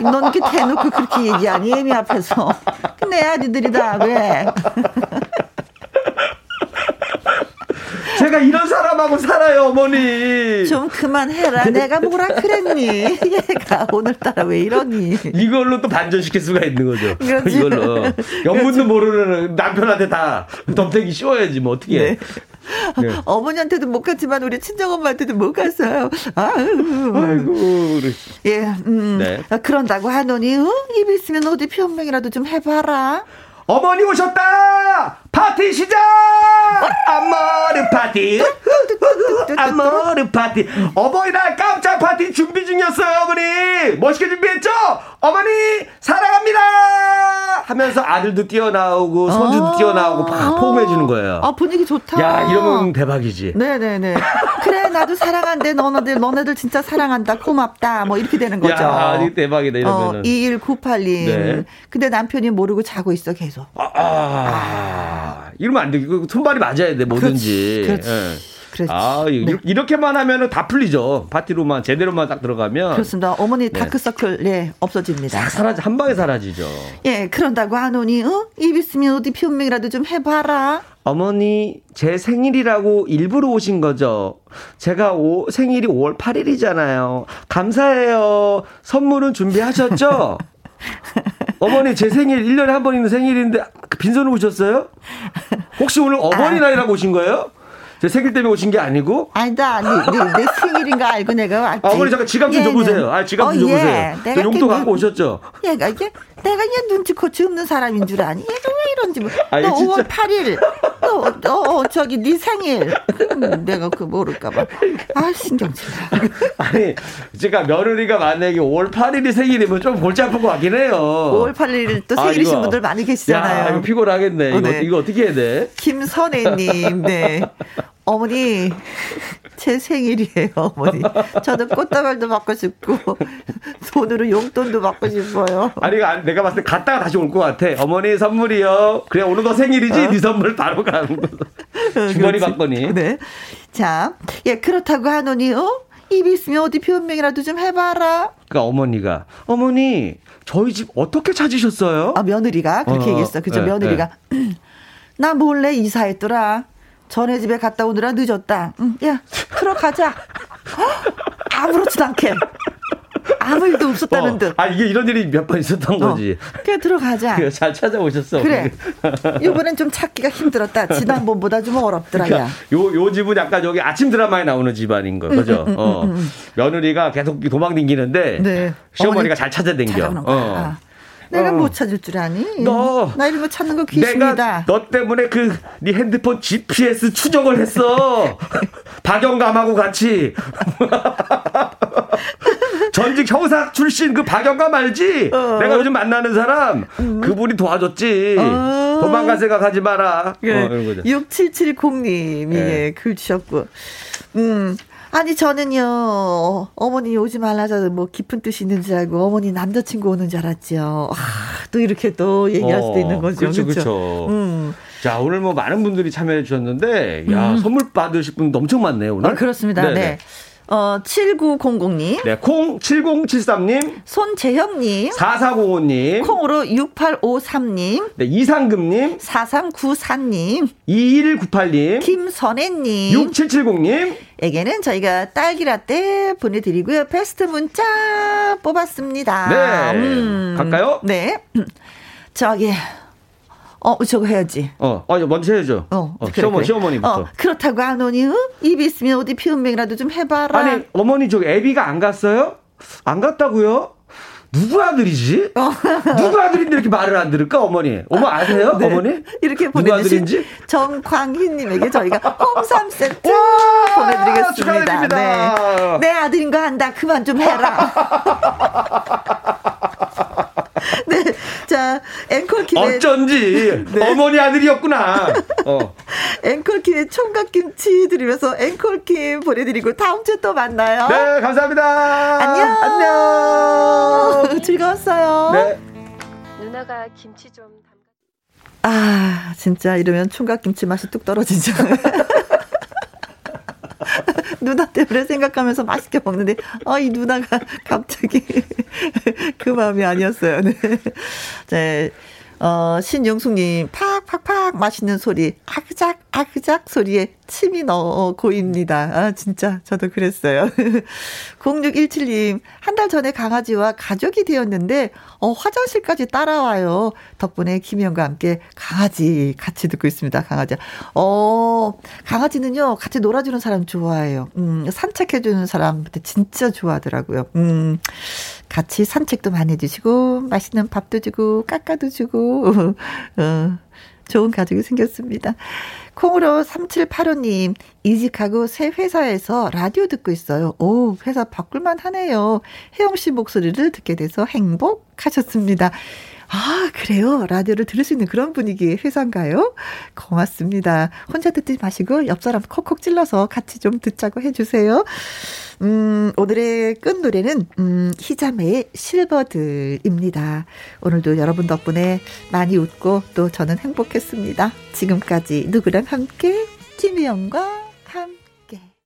Speaker 1: 넌 이렇게 대놓고 그렇게 얘기하니 애미 앞에서. 내 아들들이다 왜?
Speaker 3: 제가 이런 사람하고 살아요, 어머니.
Speaker 1: 좀 그만해라. 내가 뭐라 그랬니? 얘가 오늘따라 왜 이러니?
Speaker 3: 이걸로 또 반전시킬 수가 있는 거죠. 그렇지. 이걸로. 영문도 모르는 남편한테 다 덤태기 씌워야지, 뭐, 어떻게 네.
Speaker 1: 네. 어머니한테도 못 갔지만 우리 친정엄마한테도 못 갔어요.
Speaker 3: 아유. 아이고.
Speaker 1: 예, 음. 네. 그런다고 하노니, 어? 입 있으면 어디 변명이라도 좀 해봐라.
Speaker 3: 어머니 오셨다! 파티 시작! 아모르 파티! 아모르 파티! 어버이날 깜짝 파티 준비 중이었어요, 어머니! 멋있게 준비했죠? 어머니, 사랑합니다! 하면서 아들도 뛰어나오고, 손주도 아~ 뛰어나오고, 팍 포옹해주는 거예요.
Speaker 1: 아, 분위기 좋다.
Speaker 3: 야, 이러면 대박이지.
Speaker 1: 네네네. 그래, 나도 사랑한대. 너네들, 너네들 진짜 사랑한다. 고맙다. 뭐, 이렇게 되는 거죠.
Speaker 3: 야, 대박이다, 이러면은. 어,
Speaker 1: 2198님. 네. 근데 남편이 모르고 자고 있어, 계속.
Speaker 3: 아, 아, 아. 이러면 안 돼. 손발이 맞아야 돼, 뭐든지. 그렇지. 그렇지. 예. 그렇지. 아, 네. 이렇게만 하면은 다 풀리죠. 파티로만 제대로만 딱 들어가면.
Speaker 1: 그렇습니다. 어머니 네. 다크서클 네, 없어집니다.
Speaker 3: 사라지 한 방에 사라지죠.
Speaker 1: 예, 그런다고 하노니 어? 입 있으면 어디 변명이라도 좀 해봐라.
Speaker 3: 어머니, 제 생일이라고 일부러 오신 거죠? 제가 오, 생일이 5월 8일이잖아요. 감사해요. 선물은 준비하셨죠? 어머니 제 생일 1년에 한 번 있는 생일인데 빈손으로 오셨어요? 혹시 오늘 어머니날이라고 오신 거예요? 제 생일 때문에 오신 게 아니고?
Speaker 1: 아니다. 네, 네, 내 생일인 거 알고 내가 왔지.
Speaker 3: 아, 어머니 잠깐 지갑 좀 예, 줘보세요. 아, 지갑 좀 어, 줘보세요. 예. 용돈 갖고 오셨죠?
Speaker 1: 얘가 이게 내가 얘 눈치코치 없는 사람인 줄 아니? 얘가 왜 이런지. 뭐. 아니, 너 진짜. 5월 8일. 너, 너 어, 저기 네 생일. 내가 그 모를까봐. 아 신경 쓰
Speaker 3: 아니 제가 며느리가 만약에 5월 8일이 생일이면 좀 골치 아픈 것 같긴 해요.
Speaker 1: 5월 8일 또 아, 생일이신 아, 분들 많이 계시잖아요.
Speaker 3: 야, 이거 피곤하겠네. 어, 네. 이거, 이거 어떻게 해야 돼?
Speaker 1: 김선혜님, 네. 어머니, 제 생일이에요, 어머니. 저도 꽃다발도 받고 싶고, 돈으로 용돈도 받고 싶어요.
Speaker 3: 아니, 내가 봤을 때 갔다가 다시 올 것 같아. 어머니 선물이요. 그래, 오늘 너 생일이지? 어? 네 선물 바로 가는 거. 주머니 받거니.
Speaker 1: 네. 자, 예, 그렇다고 하노니, 어? 입 있으면 어디 변명이라도 좀 해봐라.
Speaker 3: 그러니까 어머니가, 어머니, 저희 집 어떻게 찾으셨어요?
Speaker 1: 아, 며느리가 그렇게 어, 얘기했어. 그죠, 네, 며느리가. 네. 나 몰래 이사했더라. 전에 집에 갔다 오느라 늦었다. 응, 야, 들어가자. 아무렇지도 않게. 아무 일도 없었다는
Speaker 3: 어.
Speaker 1: 듯.
Speaker 3: 아 이게 이런 일이 몇 번 있었던 어. 거지.
Speaker 1: 그래 들어가자.
Speaker 3: 그래, 잘 찾아오셨어.
Speaker 1: 그래. 이번엔 좀 찾기가 힘들었다. 지난번보다 좀 어렵더라. 그러니까
Speaker 3: 요, 요 집은 약간 저기 아침 드라마에 나오는 집안인 거, 그죠? 음, 음, 어. 음, 며느리가 계속 도망 댕기는데 네. 시어머니가 잘 찾아댕겨. 어.
Speaker 1: 내가 어. 못 찾을 줄 아니? 너, 나 이런 거 찾는 거 귀신이다.
Speaker 3: 내가 너 때문에 그 네 핸드폰 GPS 추적을 했어. 박영감하고 같이. 전직 형사 출신 그 박영감 알지? 어. 내가 요즘 만나는 사람 음. 그분이 도와줬지. 어. 도망갈 생각하지 마라.
Speaker 1: 네. 어, 6770님이 네. 글 주셨고. 음. 아니 저는요 어머니 오지 말라서 뭐 깊은 뜻이 있는 줄 알고 어머니 남자친구 오는 줄 알았죠. 아, 또 이렇게 또 얘기할 수도 있는 거죠.
Speaker 3: 그렇죠, 그렇죠. 음. 자 오늘 뭐 많은 분들이 참여해 주셨는데 야 음. 선물 받으실 분도 엄청 많네요 오늘.
Speaker 1: 아, 그렇습니다. 네네. 네. 어, 7900님.
Speaker 3: 네, 콩 7073님.
Speaker 1: 손재형님.
Speaker 3: 4405님.
Speaker 1: 콩으로 6853님.
Speaker 3: 네, 이상금님.
Speaker 1: 4394님.
Speaker 3: 2198님.
Speaker 1: 김선혜님.
Speaker 3: 6770님.
Speaker 1: 에게는 저희가 딸기라떼 보내드리고요. 베스트 문자 뽑았습니다.
Speaker 3: 네. 음. 갈까요?
Speaker 1: 네. 저기, 어, 저거 해야지.
Speaker 3: 어, 어, 먼저 해야죠. 어, 어 시어머니, 그래. 시어머니부터. 어,
Speaker 1: 그렇다고 안 오니, 어? 입이 있으면 어디 피운명이라도 좀 해봐라.
Speaker 3: 아니, 어머니 저기 애비가 안 갔어요? 안 갔다고요? 누구 아들이지? 어. 누구 아들인데 이렇게 말을 안 들을까 어머니? 어머 아세요 네. 어머니?
Speaker 1: 이렇게 보내주신 정광희님에게 저희가 홈삼 세트 보내드리겠습니다.
Speaker 3: 축하드립니다.
Speaker 1: 네. 내 아들인 거 안다. 그만 좀 해라. 네. 자, 앵콜킴의.
Speaker 3: 어쩐지. 네. 어머니 아들이었구나. 어.
Speaker 1: 앵콜킴의 총각 김치 드리면서 앵콜킴 보내드리고 다음 주에 또 만나요.
Speaker 3: 네, 감사합니다.
Speaker 1: 안녕.
Speaker 3: 안녕.
Speaker 1: 즐거웠어요.
Speaker 3: 네.
Speaker 6: 누나가 김치 좀
Speaker 1: 아, 진짜 이러면 총각 김치 맛이 뚝 떨어지죠. 누나 때문에 생각하면서 맛있게 먹는데, 아, 이 누나가 갑자기 그 마음이 아니었어요. 네. 네. 어, 신영숙님, 팍팍팍 맛있는 소리, 아그작, 아그작 소리에 침이 넣어 고입니다. 아, 진짜, 저도 그랬어요. 0617님, 한 달 전에 강아지와 가족이 되었는데, 어, 화장실까지 따라와요. 덕분에 김희영과 함께 강아지 같이 듣고 있습니다. 강아지. 어, 강아지는요, 같이 놀아주는 사람 좋아해요. 음, 산책해주는 사람 진짜 좋아하더라고요. 음, 같이 산책도 많이 해주시고, 맛있는 밥도 주고, 깎아도 주고, 어, 좋은 가족이 생겼습니다. 콩으로 3785님, 이직하고 새 회사에서 라디오 듣고 있어요. 오, 회사 바꿀만 하네요. 혜영 씨 목소리를 듣게 돼서 행복하셨습니다. 아, 그래요? 라디오를 들을 수 있는 그런 분위기의 회사인가요? 고맙습니다. 혼자 듣지 마시고 옆 사람 콕콕 찔러서 같이 좀 듣자고 해주세요. 음, 오늘의 끝 노래는, 음, 희자매의 실버들입니다. 오늘도 여러분 덕분에 많이 웃고 또 저는 행복했습니다. 지금까지 누구랑 함께, 김희영과 함께.